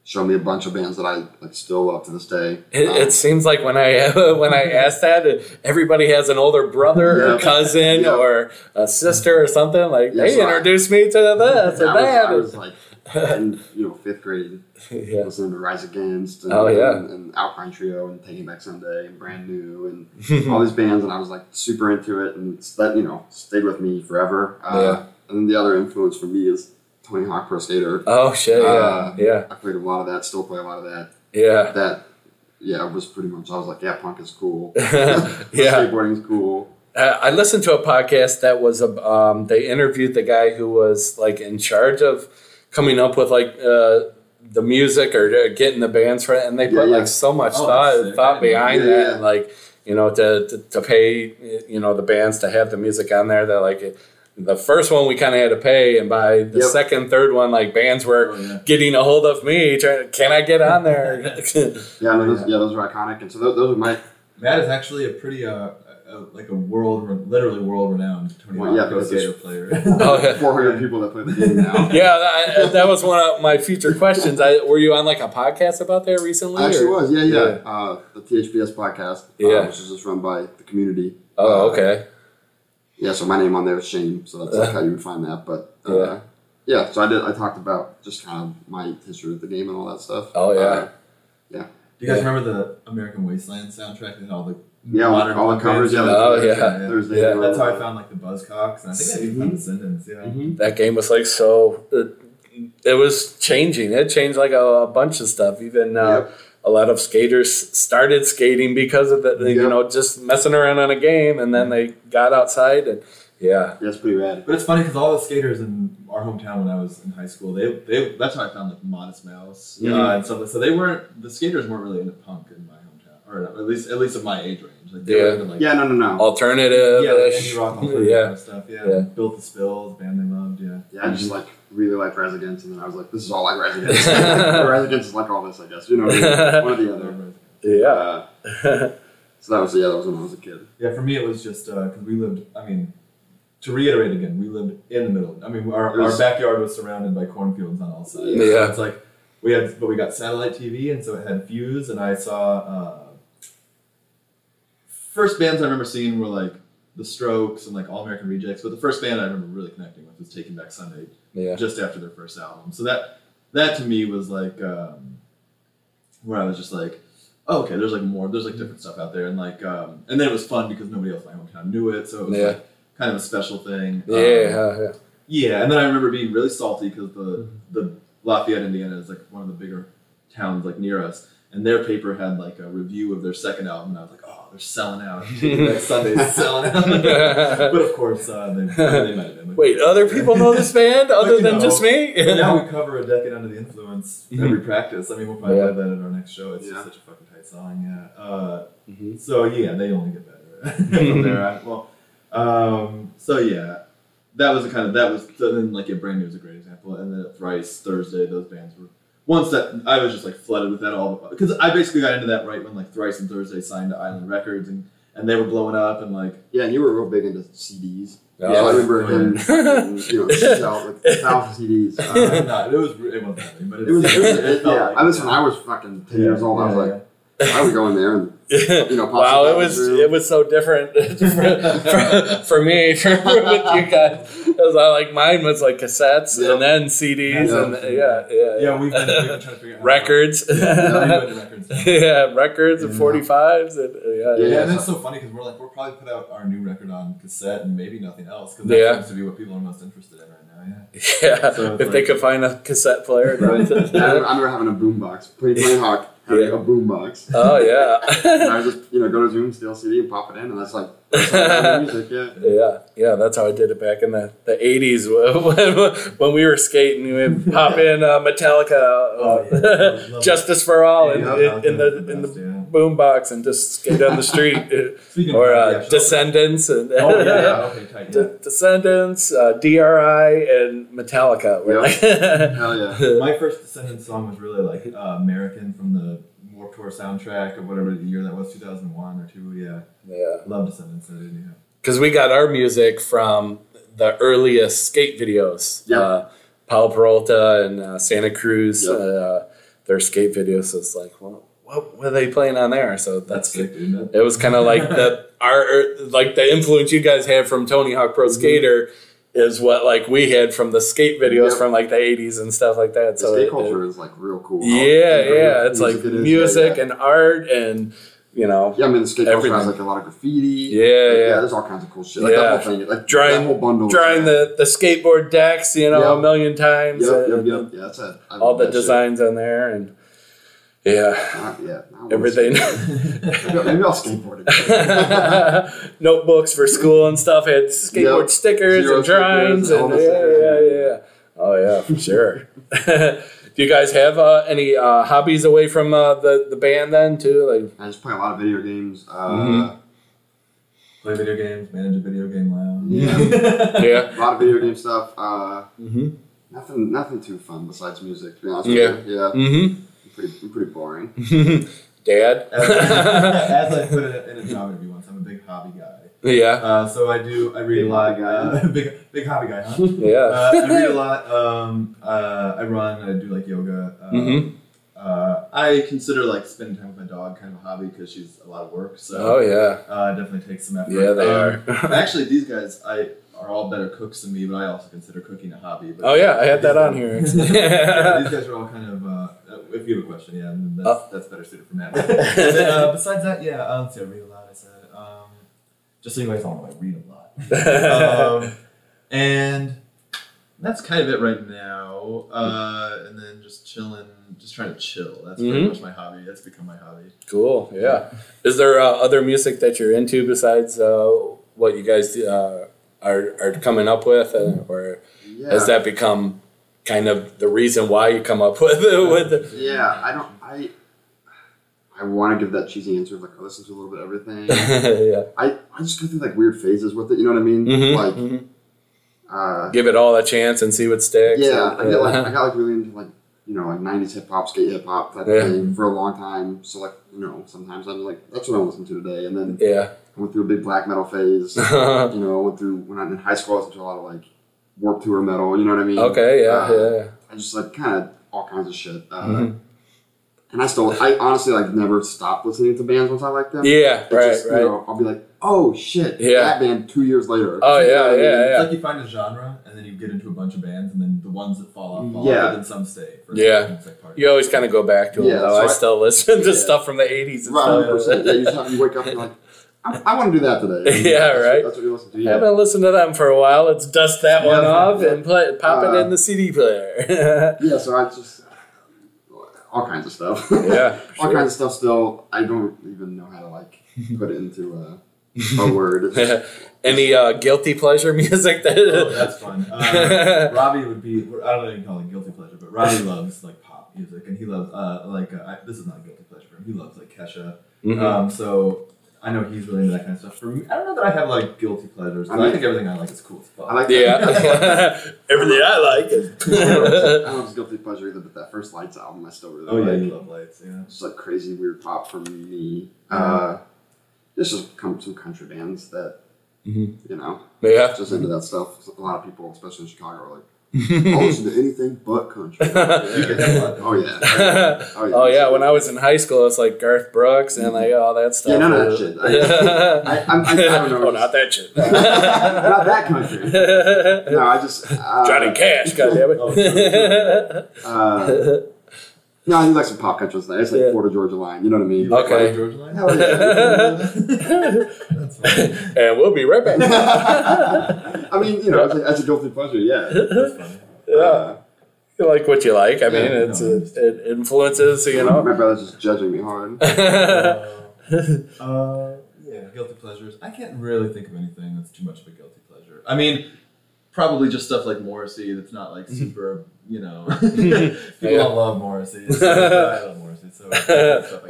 showed me a bunch of bands that I like still love to this day. It, Um, it seems like when I when I ask that, everybody has an older brother or cousin Yeah. or a sister or something. Like Yeah, they so I- introduced me to this or I was, I that. was like in you know fifth grade, yeah. listening to Rise Against and, Oh, yeah. and, and Alkaline Trio and Taking Back Sunday and Brand New and all these bands, and I was like super into it, and that you know stayed with me forever. Uh, Yeah. And then the other influence for me is Tony Hawk Pro Skater. Oh shit! Yeah, Uh, yeah, I played a lot of that, still play a lot of that. yeah, That yeah, it was pretty much. I was like, yeah, punk is cool. yeah. skateboarding is cool. I listened to a podcast that was a, um, they interviewed the guy who was like in charge of coming up with like uh, the music or uh, getting the bands for it, and they Yeah, put yeah. like so much Oh, thought thought behind Yeah, that, yeah. and like you know to, to to pay you know the bands to have the music on there. That like the first one we kind of had to pay, and by the Yep. second, third one, like bands were Oh, yeah. getting a hold of me, trying, can I get on there? Yeah, no, those, yeah, those are iconic, and so those, those are my Matt is actually a pretty uh, uh like a world literally world renowned Tony Well, Hawk yeah, Pro because Skater there's- player. oh, yeah. 400 people that play the game now. Yeah, that, that was one of my future questions. I, were you on like a podcast about that recently? I actually or- was, yeah, yeah. Yeah. Uh, the THPS podcast, Yeah. uh, which is just run by the community. Oh, Uh, okay. Yeah, so my name on there is Shane, so that's like how you would find that. But uh, Yeah. yeah. so I did. I talked about just kind of my history with the game and all that stuff. Oh, yeah. Uh, yeah, Do you guys Yeah. remember the American Wasteland soundtrack and all the Yeah, all the- all the covers, yeah, Oh, yeah. Thursday. Yeah. That's how I found like the Buzzcocks, and I think I even found the Descendents. Yeah. that game was like so it, it was changing it changed like a, a bunch of stuff even uh, Yep. a lot of skaters started skating because of the, the you know just messing around on a game and then they got outside and yeah that's pretty rad. But it's funny because all the skaters in our hometown when I was in high school, they they that's how I found like Modest Mouse Mhm. uh, and stuff. So they weren't the skaters weren't really into punk in my hometown, or at least at least of my age range. Like Yeah. were like Yeah, no, no, no. alternative yeah, like indie rock, alternative yeah kind of stuff. Yeah. Yeah. built the spills, band they loved. Yeah, Yeah, I just like really liked Rise Against, and then I was like, this is all like Rise Against. Or is like all this, I guess. You know, one or the other. yeah Uh, so that was yeah, that was when I was a kid. Yeah, for me it was just because we lived. I mean, to reiterate again, we lived in the middle. I mean, our, was- our backyard was surrounded by cornfields on all sides. Yeah. so it's like we had, but we got satellite TV, and so it had Fuse, and I saw. Uh, first bands I remember seeing were like the Strokes and like All American Rejects, but the first band I remember really connecting with was Taking Back Sunday, yeah just after their first album. So that that to me was like um, where I was just like, oh, okay, there's like more, there's like different stuff out there, and like, um, and then it was fun because nobody else in my hometown knew it, so it was Yeah. like kind of a special thing. yeah, Um, yeah, yeah. yeah, and then I remember being really salty because the Mm-hmm. the Lafayette, Indiana, is like one of the bigger towns like near us, and their paper had like a review of their second album, and I was like, oh, they're selling out. Next Sunday's selling out. but of course, uh, they, they might have been. wait other people know this band other you than know, just me But now we cover a decade under the influence every practice. I mean, we'll probably Yeah. play that at our next show. It's Yeah. just such a fucking tight song. Yeah. Uh, Mhm. So yeah, they only get better from there. I- Well, um, so yeah, that was the kind of that was so then like yeah, brand new is a great example, and then Thrice, Thursday, those bands were. Once that I was just like flooded with that all because I basically got into that right when like Thrice and Thursday signed to Island Records and and they were blowing up and like Yeah, and you were real big into CDs. Oh, yeah, I remember him, fucking, you know, sell like a thousand CDs. uh, Uh, no, it was it wasn't that big, but it was, it was it yeah. like I was when I was fucking ten years old. I was Yeah, like, I would go in there and you know, pop wow, it was through. it was so different for, for me for with you guys. Because I like mine was like cassettes Yep. and then CDs Yeah. and yeah, yeah, Yeah, we've been, we've been trying to figure out records. Yeah, Yeah, we've been to records. records and forty fives and uh, yeah, Yeah, yeah. and it's so funny because we're like we'll probably put out our new record on cassette and maybe nothing else because that Yeah. seems to be what people are most interested in right now. Yeah. Yeah, So it's if they could find a cassette player. Right. I remember- I having a boombox. Playing playing Hawk, having Yeah. a boombox. oh And. I just you know go to Zoom, steal CD, and pop it in, and that's like that's how I heard music. Yeah. Yeah, yeah, that's how I did it back in the, the 80s when, when we were skating. We would pop in uh, Metallica, Oh, yeah. Justice for All, in, Yeah, in, in the Metallica's in the yeah. Boombox and just skate down the street. Or uh, yeah, Descendents and Oh yeah, yeah, okay, tight. De- Descendents, uh, DRI, and Metallica. Were like Hell yeah. My first Descendents song was really like uh, American from the Warped Tour soundtrack or whatever the year that was, 2001 or two. Yeah, yeah, love Descendents. I did, yeah. because we got our music from the earliest skate videos. Yeah. Uh, Paul Peralta and uh, Santa Cruz, Yep. uh, their skate videos. So it's like, well, what were they playing on there? So That's that's sick, dude. It was kind of like the our er, like the influence you guys had from Tony Hawk Pro mm-hmm. Skater is what like we had from the skate videos Yep. from like the '80s and stuff like that. The So skate it- culture is like real cool. yeah, yeah, it's like it music yeah, yeah. and art and you know Yeah, I mean the skate culture has like a lot of graffiti. Yeah, Like, yeah. There's all kinds of cool shit. Like Yeah. that whole thing, like Drawing- that whole bundle. drawing the the skateboard decks, you know, Yep. a million times. Yep, yep, yep. Yeah, that's it. I All the that shit. designs on there and yeah, Ah, yeah, I everything. skate. Maybe maybe I'll skateboard again. Notebooks for school and stuff had skateboard Yep. stickers Zero and drawings and yeah, yeah, yeah. Oh yeah, for sure. Do you guys have uh, any uh, hobbies away from uh, the the band then too? Like I just play a lot of video games. Uh, Mhm. Play video games, manage a video game lounge. Yeah. yeah. A lot of video game stuff. Uh, Mm-hmm. nothing, nothing too fun besides music. To be honest Yeah. with you. yeah. Mm-hmm. I'm pretty, I'm pretty boring. Dad. As, as I put it in a job interview once, I'm a big hobby guy. yeah. Uh, so I do, I read Big a lot. hobby guy. Uh, big, big hobby guy, huh? Yeah. uh, I read a lot. Um, uh, I run. I do like yoga. Uh, Mhm. uh, I consider like spending time with my dog kind of a hobby because she's a lot of work. So Oh yeah. uh, definitely takes some effort. Yeah, they Um, are. actually, these guys, I are all better cooks than me, but I also consider cooking a hobby. But Oh yeah, I had that on here. yeah, these guys are all kind of. If you have a question, yeah, that's, Uh. that's better suited for Matt. Uh, besides that, yeah, uh, let's see, I read a lot. I said, um, just so you guys all know, I read a lot. um, and that's kind of it right now. Uh, and then just chilling, just trying to chill. That's pretty Mhm. much my hobby. That's become my hobby. Cool. Yeah. Is there uh, other music that you're into besides uh, what you guys uh, are are coming up with, uh, or Yeah. has that become kind of the reason why you come up with it. with? The, Yeah, I don't. I I want to give that cheesy answer of like I listen to a little bit of everything. yeah. I, I just go through like weird phases with it. You know what I mean? Mhm, Like, mhm. uh, Give it all a chance and see what sticks. yeah, and- I get like I got like really into like you know like '90s hip hop, skate hip hop type Yeah. of thing for a long time. So like you know sometimes I'm like that's what I listen to today. And then yeah. I went through a big black metal phase. you know, I went through when I was in high school. I listened to a lot of like Warped Tour metal. You know what I mean? okay. Yeah. Uh, yeah. I just like kind of all kinds of shit. Uh, Mhm. And I still, I honestly like never stopped listening to bands once I like them. Yeah. It Right. just, you right. know, I'll be like, oh shit, Yeah. that band two years later. Oh, You know yeah, what I mean? yeah, It's like you find a genre, and then you get into a bunch of bands, and then the ones that fall off, fall Yeah. off, but then some stay. For Yeah. It's like part You always kind of go back to them. Yeah, though. so I I- still listen to Yeah. stuff from the '80s and Right, stuff. 100%. Yeah, you, just you wake up and you're like, I, I want to do that today. Yeah, That's- right. That's what you listen to. I Yeah. haven't listened to them for a while. Let's dust that one Yeah. off and play, pop it Uh, in the CD player. yeah, so I just, all kinds of stuff. yeah, all sure. kinds of stuff still. I don't even know how to like put it into a, a word. Any uh, guilty pleasure music that? Oh, that's fun. Uh, Robbie would be. I don't know if you can call it guilty pleasure, but Robbie loves like pop music, and he loves uh, like uh, I, this is not a guilty pleasure for him. He loves like Kesha. Mhm. Um, so I know he's really into that kind of stuff. For me, I don't know that I have like guilty pleasures. I I, think everything I like is cool as fuck. I like yeah, everything I like I don't is. know if it's guilty pleasure either, but that first Lights album I still really oh yeah, like. you love lights. Yeah. It's like crazy weird pop for me. Uh, this has come some country bands that Mhm. you know yeah, just into that stuff. A lot of people, especially in Chicago, are like, "I'll listen to anything but country." You get that a lot. oh yeah, oh yeah. oh yeah, when I was in high school, it's like Garth Brooks and like all that stuff. Yeah, none of that shit. I- I- I'm- I- I don't know. oh, not that shit. not that country. No, I just uh, Johnny Cash, goddammit. Uh, no, I do like some pop country stuff. It's like Yeah. Florida Georgia Line. You know what I mean? You like Okay. Florida Georgia Line? Hell yeah. That's and we'll be right back. I mean, you know, as a, as a guilty pleasure, yeah. Yeah, Uh, you like what you like. I mean, it's no, it, it influences. You know. my brother's just judging me hard. Uh, uh, yeah, guilty pleasures. I can't really think of anything that's too much of a guilty pleasure. I mean, probably just stuff like Morrissey that's not like super, you know. People Yeah. don't love Morrissey. So I love Morrissey. So like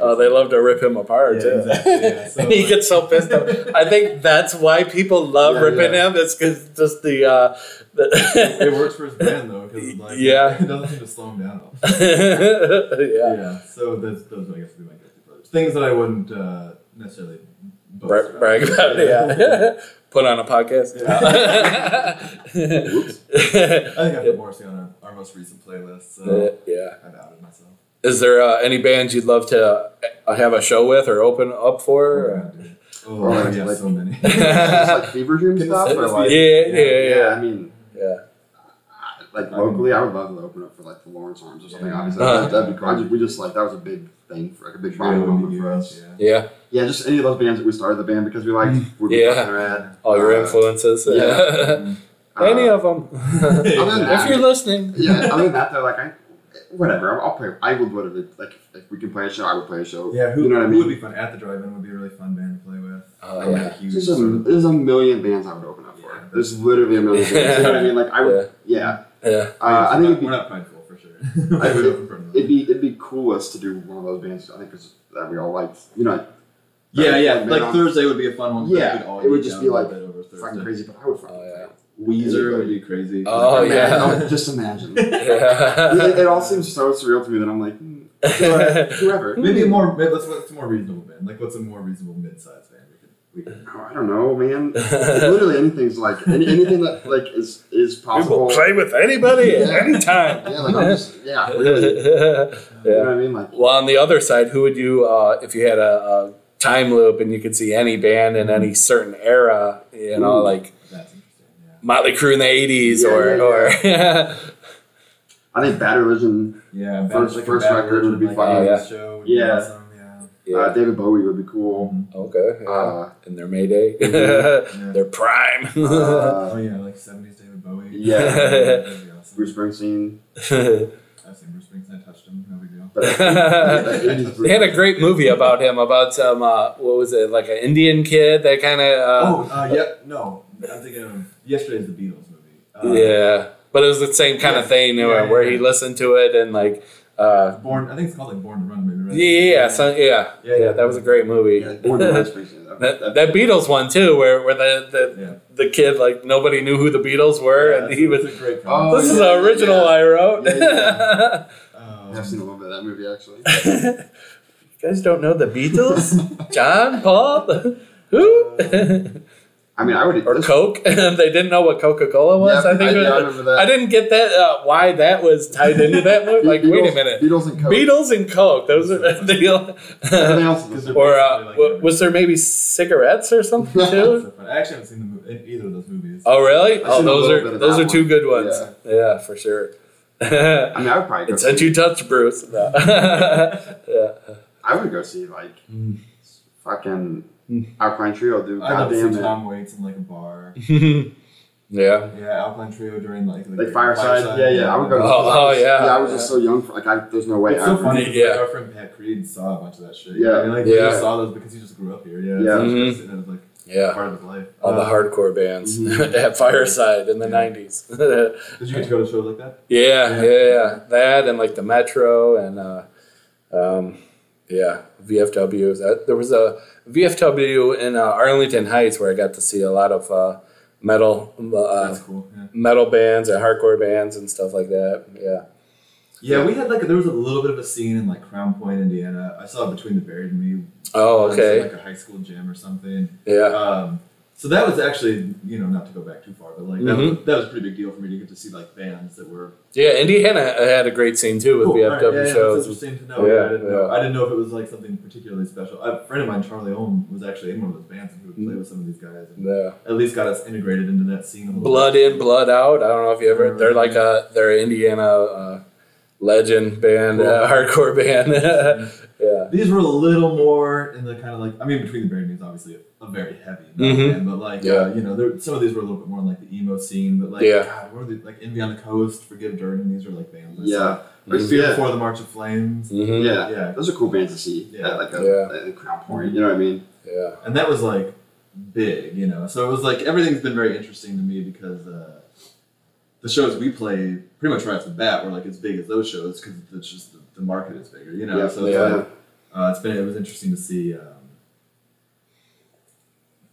Oh, they love to rip him apart Yeah, too. exactly, yeah. So, and he like- gets so pissed off. I think that's why people love Yeah, ripping yeah. him. It's because just the. Uh, it works for his band though, because like, Yeah. it doesn't seem to slow him down. yeah. Yeah. So those, those I guess would be my guilty pleasures. Things that I wouldn't uh, necessarily boast Bra- brag about it. Yeah. Put on a podcast. yeah I think I put Morrissey on our, our most recent playlist, so yeah. I've outed myself. Is there uh, any bands you'd love to uh, have a show with or open up for? Oh, or- Oh, yeah, like- so many. Just like fever dream stuff. this- Or like, be- yeah, yeah, yeah, I mean, yeah. like locally, I would love to open up for like the Lawrence Arms or something. Yeah. Obviously, Uh-huh. that'd, that'd be cool. Just, we just like that was a big thing for like a big bonding Really moment would for be us. huge, Yeah. Yeah, just any of those bands that we started the band because we liked. Would be Yeah. fucking rad. All your Uh, influences. yeah. any uh, of them. That, if you're listening. yeah, other than that, though, like I, whatever, I'll, I'll play. I would whatever. Like if we can play a show, I would play a show. Yeah, who, you know what I mean? would be fun at the drive-in would be a really fun band to play with. Oh, Or, like, yeah. a huge There's a, sort of- there's a million bands I would open up for. Yeah. There's literally a million bands. You know what I mean? Like I would, yeah. Yeah. Uh, I think we're it'd be, not prideful for sure. I- I would open for them. it'd be it'd be coolest to do one of those bands. I think 'cause that we all liked. You know, yeah, yeah. Like, Like man, Thursday would be a fun one. Yeah, all it would just be like bit over fucking Thursday. crazy, but I would fucking. Oh, yeah. Weezer would be crazy. Oh, Man, yeah. I just imagine. it, Yeah. it all seems so surreal to me that I'm like, hmm, whoever. Maybe a more. Maybe let's what's a more reasonable band? Like what's a more reasonable mid-sized band we could we could. Oh, I don't know, man. Literally anything's like any, anything that like is is We possible. will play with anybody at Yeah. any time. Yeah, like I'm just yeah, really. You know what I mean? Like Well, on the other side, who would you, uh, if you had a, a time loop and you could see any band in any certain era, you know, Ooh. like Yeah. Motley Crue in the '80s, Yeah, or yeah, or I think Bad Religion. Yeah, bad- First- like first bad record would be like, fun. Oh, yeah. Show Yeah. awesome, yeah. Yeah. Uh, David Bowie would be cool. okay. Yeah. Uh, In their Mayday, Yeah. their prime. oh uh, yeah, like seventies David Bowie. Yeah. That'd be awesome. Bruce Springsteen. they had a great movie about him about some uh, what was it like an Indian kid that kind of uh, oh, uh, yeah. No, I'm thinking of yesterday's the Beatles movie. Uh, yeah, but it was the same kind of thing Yeah, where, yeah, where yeah. he listened to it and like uh, Born. I think it's called like Born to Run. Maybe. Right? yeah yeah so, yeah, Yeah, yeah yeah. that was a great movie. Yeah, Born to Run That- That, that Beatles one too, where where the, the Yeah. the kid like nobody knew who the Beatles were, and he was. A great. Oh, film. This is yeah, the original yeah. I wrote. Yeah, Um, I've seen a little bit of that movie actually. you guys don't know the Beatles? John, Paul, who? I mean, I would. or this- Coke? they didn't know what Coca Cola was. Yeah, I think. I- it was- I remember that. I didn't get that. Uh, why that was tied into that movie? Like, wait a minute. Beatles and Coke. Beatles and Coke. Those are the deal. Everything else is Because or uh, like wa- was there maybe cigarettes or something too? I actually haven't seen the movie, either of those movies. Oh really? I've Oh, those are those that are two one. good ones. Yeah, for sure. I mean, I would probably go and since see. you touched Bruce, no. yeah. I would go see like Mm. fucking Alkaline Trio do I'd love to goddamn see it. Tom Waits in like a bar. yeah. Yeah, Alkaline Trio during like the Like Great Fireside, yeah, yeah. I would go. Oh, I was- oh, yeah. Yeah, I was just so young. For, like, I, there's no way. It's I so would- funny. 'cause, Yeah. Like, our friend Pat Creed saw a bunch of that shit. Yeah. I mean, like, Yeah. He just saw those because he just grew up here. Yeah. Yeah. So it's Just- and it was like Yeah. part of his life. All the Uh, hardcore bands Mhm. at Fireside in the Yeah. nineties. Did you get to go to shows like that? Yeah, Yeah. yeah, yeah. That and like the Metro and uh, um, yeah, VFW. There was a VFW in uh, Arlington Heights where I got to see a lot of uh, metal uh, cool. Yeah. metal bands and hardcore bands and stuff like that. Yeah. Yeah, we had like there was a little bit of a scene in like Crown Point, Indiana. I saw it between the Buried and Me. Oh, okay. Like a high school gym or something. Yeah. Um, so that was actually, you know, not to go back too far, but like that, Mm-hmm. was, that was a pretty big deal for me to get to see like bands that were Yeah, Indiana had a great scene too with Cool. VFW Alright, yeah, yeah, shows. That's interesting to know. Yeah, Yeah, I, didn't know. I didn't know if it was like something particularly special. A friend of mine, Charlie Ohm, was actually in one of those bands, and he would play with some of these guys, Yeah. at least got us integrated into that scene. A little Blood bit. in, blood out. I don't know if you ever. They're like a they're Indiana uh, legend band, uh, hardcore band. yeah. These were a little more in the kind of like I mean, between the Buried is obviously a, a very heavy metal Mhm. band, but like Yeah. uh, you know, there, some of these were a little bit more in like the emo scene. But like, Yeah. God, what were they, like Envy on the Coast, Forgive Durden? These are like bands. Yeah. saw. Like Mhm. Fear Yeah. Before the March of Flames. Mhm. Yeah. Yeah. Those are cool bands to see. Yeah. At like a, Yeah. at a Crown Point. You know what I mean? Yeah. and that was like big, you know. So it was like everything's been very interesting to me because uh, the shows we play pretty much right off the bat were like as big as those shows because it's just the, the market is bigger, you know. Yeah, so it's yeah. like uh, it's been it was interesting to see um,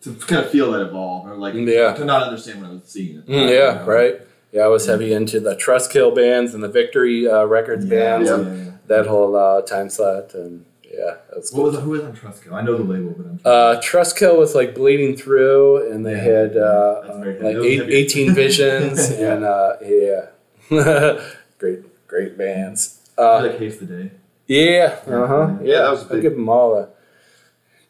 to kind of feel that evolve or like Yeah. to not understand what I was seeing. at the Mm, yeah, you know? right. Yeah, I was heavy into the Trustkill bands and the Victory uh, Records Yeah, bands yeah, and yeah. that whole uh, time slot and yeah, What was who was on Trustkill? I know the label, but I'm Uh, Trustkill was like bleeding through, and they Yeah. had uh, uh, like eight. 18 Visions, Yeah. and uh, yeah, great, great bands. I Uh, like Haste the Day. yeah, uh huh. Yeah, Yeah, that was I'll big. give them all a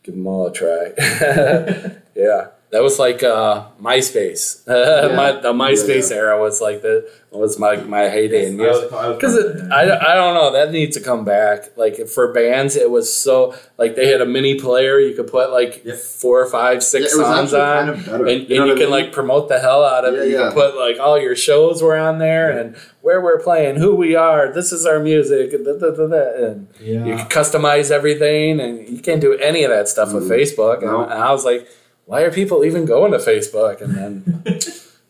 give them all a try. yeah, that was like uh, MySpace. my, the MySpace era was like the was my my heyday in music. Because I, I don't know that needs to come back. Like for bands, it was so like they had a mini player you could put like four or five, six Yeah, songs on, kind of and, and You know you can mean? like promote the hell out of Yeah, it. You yeah. can put like all your shows were on there and where we're playing, who we are, this is our music, and, da, da, da, and yeah. you can customize everything, and you can't do any of that stuff with Mhm. Facebook. No. and I was like, why are people even going to Facebook? And then.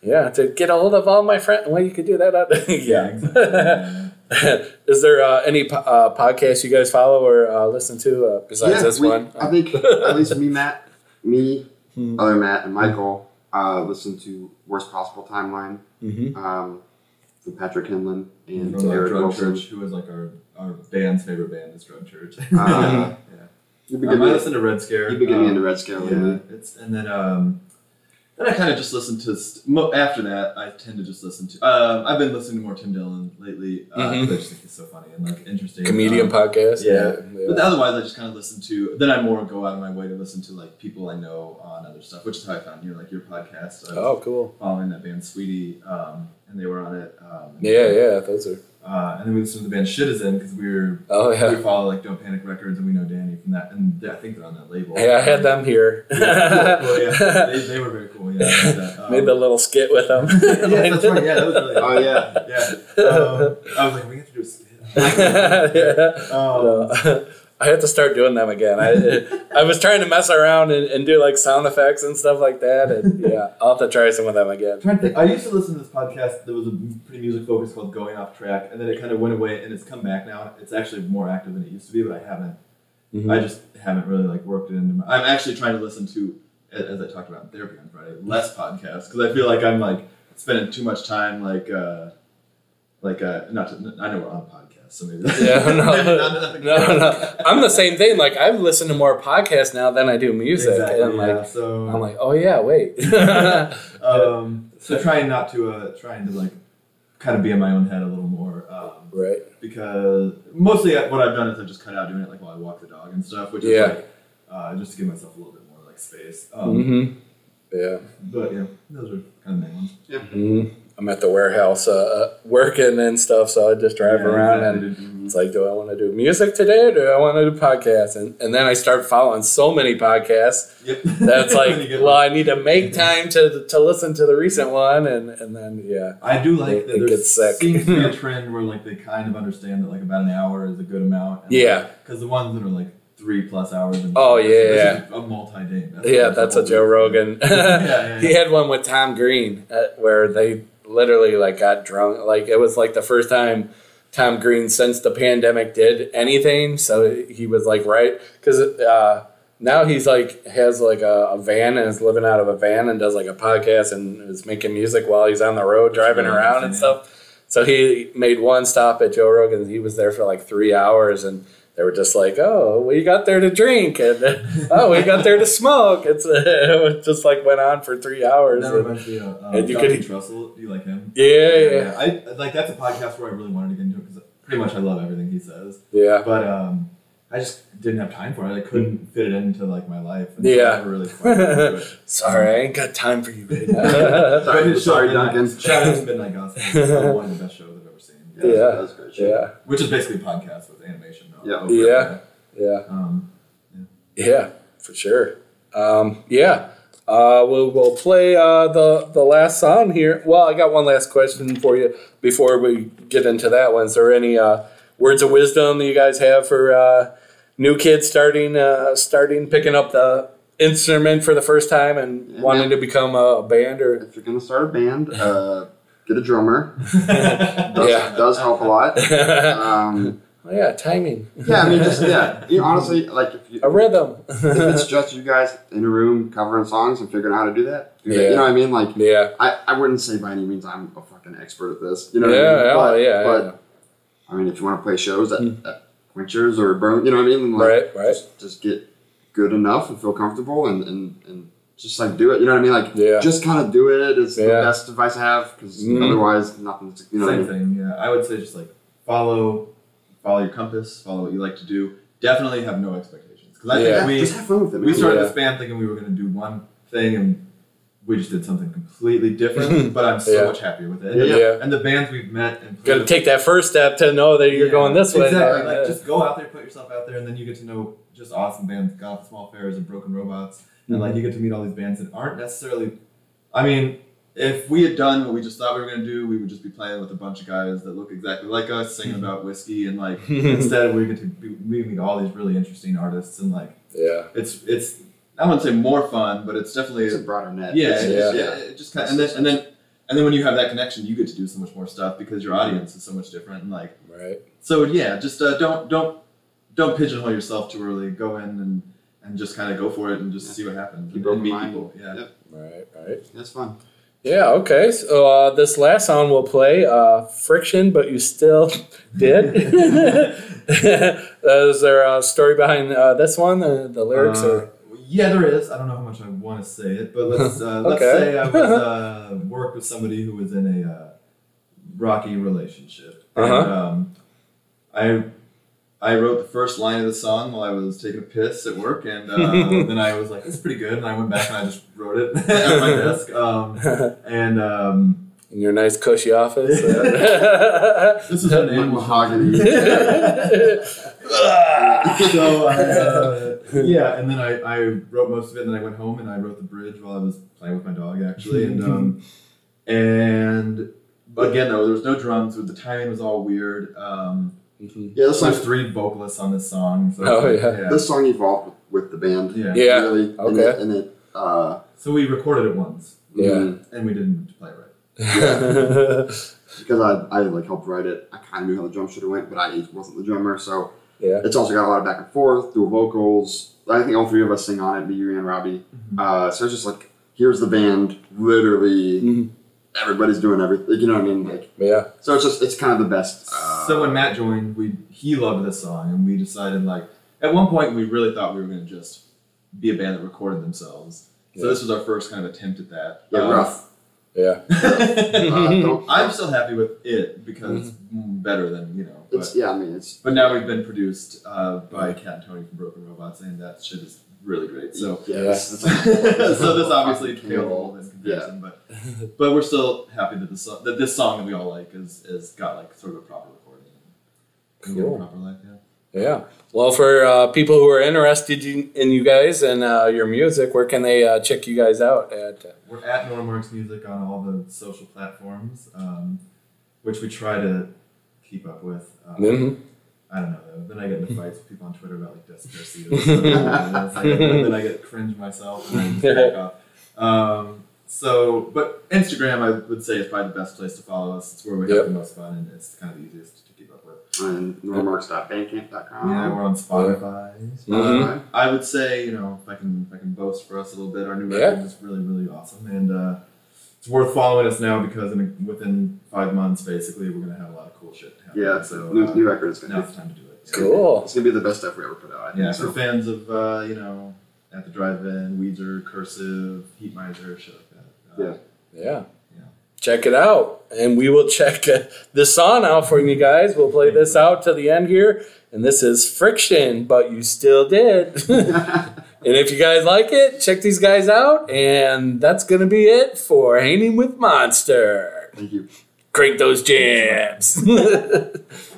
Yeah, to get a hold of all my friends. Well, you could do that. On, yeah, exactly. Yeah. Is there uh, any po- uh, podcasts you guys follow or uh, listen to uh, besides yeah, this we- one? I think at least me, Matt, me, Hmm. other Matt, and Michael uh, listen to Worst Possible Timeline Mhm. um, from Patrick Kindlon and From like Eric Drug Wilson. Church, who is like our, our band's favorite band is Drug Church. Uh, yeah. You've been Um, I getting, listened to Red Scare. you've been getting um, into Red Scare lately. Yeah, it's and then um, then I kind of just listened to st- mo- after that. I tend to just listen to. Um, I've been listening to more Tim Dillon lately. Uh, Mhm. 'cause I just think he's so funny and like interesting. Comedian Um, podcast. yeah. yeah. But otherwise, I just kind of listen to. Then I more go out of my way to listen to like people I know on other stuff, which is how I found your like your podcast. I was Oh, cool. following that band Sweetie, um, and they were on it. Um, Yeah, yeah. Those are. Uh, and then we listened to the band Citizen because we were Oh yeah we follow like Don't Panic Records and we know Danny from that, and I think they're on that label. Hey, I had them here. Yeah, cool. Well, yeah, they, they were very cool. Yeah, I had that. Um, Made the little skit with them. yeah, that's right. Yeah, that was really. Oh yeah. yeah. Um, I was like, we have to do a skit. yeah. Um, No. I have to start doing them again. I I was trying to mess around and, and do like sound effects and stuff like that, and yeah, I'll have to try some of them again. I'm trying to think. I used to listen to this podcast that was a pretty music focused called Going Off Track, and then it kind of went away, and it's come back now. It's actually more active than it used to be, but I haven't. Mhm. I just haven't really like worked it into. My, I'm actually trying to listen to, as I talked about in therapy on Friday, less podcasts because I feel like I'm like spending too much time like, uh like uh not. To, I know we're on a podcast, so maybe. Yeah, no, maybe not enough no, no. I'm the same thing. Like I've listened to more podcasts now than I do music, Exactly. and yeah, like so I'm like, oh yeah, wait. um, so trying not to uh trying to like kind of be in my own head a little more. Um, right. because mostly what I've done is I've just cut out doing it like while I walk the dog and stuff, which Yeah. is like uh, just to give myself a little bit more like space. Um, hmm Yeah. But yeah, those are kind of the main ones. hmm I'm at the warehouse uh, uh, working and stuff, so I just drive Yeah, around and it's like, do I want to do music today or do I want to do podcasts? And, and then I start following so many podcasts Yep. that's like, well, I need to make time to, to listen to the recent one. And, and then, yeah. I do like It- that it gets sick. seems to be a trend where like they kind of understand that like about an hour is a good amount. Yeah. Because the ones that are like three plus hours. And Oh, yeah, is a multi-day. Yeah, that's a Joe Rogan. yeah, he had one with Tom Green uh, where they literally like got drunk. Like it was like the first time Tom Green since the pandemic did anything. So he was like right because uh, now he's like has like a, a van and is living out of a van and does like a podcast and is making music while he's on the road driving around and stuff. So he made one stop at Joe Rogan's. He was there for like three hours and. They were just like, "Oh, we got there to drink?" and "Oh, we got there to smoke." It's it just like went on for three hours. That and- reminds me of um, And you Jonathan could- Trussell. Do you like him? Yeah, yeah, I like that's a podcast where I really wanted to get into it because pretty much I love everything he says. yeah. but um, I just didn't have time for it. I couldn't fit it into like my life. And so Yeah. I really quite into it. Sorry, I ain't got time for you. Right now. But Sorry, Midnight- Duncan. Shout out to Midnight Gospel. It's probably one of the best shows I've ever seen. Yeah. Great. shit. yeah, Which is basically a podcast with animation. though, Yeah. over. Yeah. yeah, Um, yeah, for sure. Um, yeah, uh, we'll we'll play uh, the the last song here. Well, I got one last question for you before we get into that one. Is there any uh, words of wisdom that you guys have for uh, new kids starting uh, starting picking up the instrument for the first time and Yeah, wanting man. to become a band or If you're gonna start a band, uh, get a drummer. Does, Yeah. does help a lot. Um, Oh, yeah, timing, yeah, I mean, just yeah. You know, honestly, like if, you, a rhythm. if it's just you guys in a room covering songs and figuring out how to do that, do that. Yeah. you know what I mean? Like, yeah, I, I wouldn't say by any means I'm a fucking expert at this. You know yeah, what I mean? oh, But, yeah, but yeah. I mean, if you want to play shows at, at Quenchers or Burn, you know what I mean? Like, Right, right. Just, just get good enough and feel comfortable and, and, and just like do it. You know what I mean? Like, Yeah. just kind of do it is the best advice I have because Mhm. otherwise nothing's, you know what I Same mean? thing. Yeah, I would say just like follow, follow your compass, follow what you like to do. Definitely have no expectations because I Yeah. think we just have fun with it. we started Yeah. this band thinking we were going to do one thing and we just did something completely different. but I'm so Yeah. much happier with it. Yeah, And, yeah. and the bands we've met and Got to take that first step to know that you're Yeah, going this way. Exactly. Yeah. Like just go out there, put yourself out there, and then you get to know just awesome bands, Goth Small Fairs and Broken Robots, and Mm-hmm. like you get to meet all these bands that aren't necessarily. I mean, if we had done what we just thought we were gonna do, we would just be playing with a bunch of guys that look exactly like us, singing Mm-hmm. about whiskey, and like instead we get to be, we meet all these really interesting artists, and like yeah. it's it's I wouldn't say more fun, but it's definitely It's a broader net. yeah, It's- it's Yeah. just, yeah. it just kind of, and then and then and then when you have that connection, you get to do so much more stuff because your audience is so much different, and like. Right. So yeah, just uh, don't don't don't pigeonhole yourself too early. Go in and and just kind of go for it and just Yeah. see what happens. Keep and, open meet people. Yeah. Yep. Right. Right. It's fun. Yeah. Okay. So uh, this last song we'll play, uh, "Friction," but you still did. uh, is there a story behind uh, this one? The, the lyrics Uh, or yeah, there is. I don't know how much I want to say it, but let's uh, let's say I was uh, worked with somebody who was in a uh, rocky relationship. And, Uh-huh. um, I I wrote the first line of the song while I was taking a piss at work, and uh, then I was like, "It's pretty good," and I went back and I just wrote it at my desk. Um, and um, in your nice cushy office. This is an animal mahogany. so I, uh, yeah, and then I, I wrote most of it, and then I went home and I wrote the bridge while I was playing with my dog actually, and um, and again though there was no drums, the timing was all weird. Um, Mhm. yeah, this there's song, three vocalists on this song. So Oh, yeah. yeah. this song evolved with the band. yeah. Yeah. Really. And Okay. it, and it uh, So we recorded it once, Yeah. mm, and we didn't play it right. because I, I like helped write it. I kind of knew how the drum should have went, but I wasn't the drummer, so yeah. it's also got a lot of back and forth through vocals. I think all three of us sing on it, me, you, and Robbie. Mm-hmm. Uh, so it's just like here's the band, literally Mhm. everybody's doing everything. You know what I mean? Like Yeah. so, it's just it's kind of the best. Uh, so when Matt joined, we he loved this song, and we decided like at one point we really thought we were going to just be a band that recorded themselves. So this was our first kind of attempt at that. yeah, Um, rough. Yeah. Uh, I'm still happy with it because it's better than you know. it's But, yeah. I mean, it's but now we've been produced uh, by Cat and Tony from Broken Robots, and that shit is really great. So. yeah. Yeah. This, it's so this obviously fucking paled a kill. little bit in comparison, but but we're still happy that this song, that this song that we all like is is got like sort of a proper recording and give it Cool. life. Yeah. Yeah. Well, for uh, people who are interested in in you guys and uh, your music, where can they uh, check you guys out at? We're at Nora Marks Music on all the social platforms, um, which we try to keep up with. Um, Mhm. I don't know though. Then I get into fights with people on Twitter about like it's like- then I get cringe myself and then back off. Um, so, but Instagram I would say is probably the best place to follow us. It's where we Yep. have the most fun and it's kind of the easiest to keep up with. and noramarks.bandcamp.com. Yeah, we're on Spotify. Mhm. I would say, you know, if I can, if I can boast for us a little bit, our new Yeah. record is really, really awesome, and uh, it's worth following us now because in, within five months, basically, we're gonna have a lot of cool shit happening. Yeah, so new, uh, new record is gonna now's be the time to do it. Cool. It's gonna be the best stuff we ever put out. I think Yeah, so. for fans of uh, you know, at the drive-in, Weezer, Cursive, Heatmiser, shit like that. Yeah. Yeah. Yeah. Check it out. And we will check uh, this song out for you guys. We'll play this out to the end here. And this is Friction, but you still did. and if you guys like it, check these guys out. And that's going to be it for Hanging with Monster. Thank you. Crank those jams.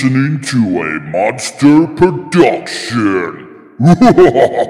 listening to a monster production.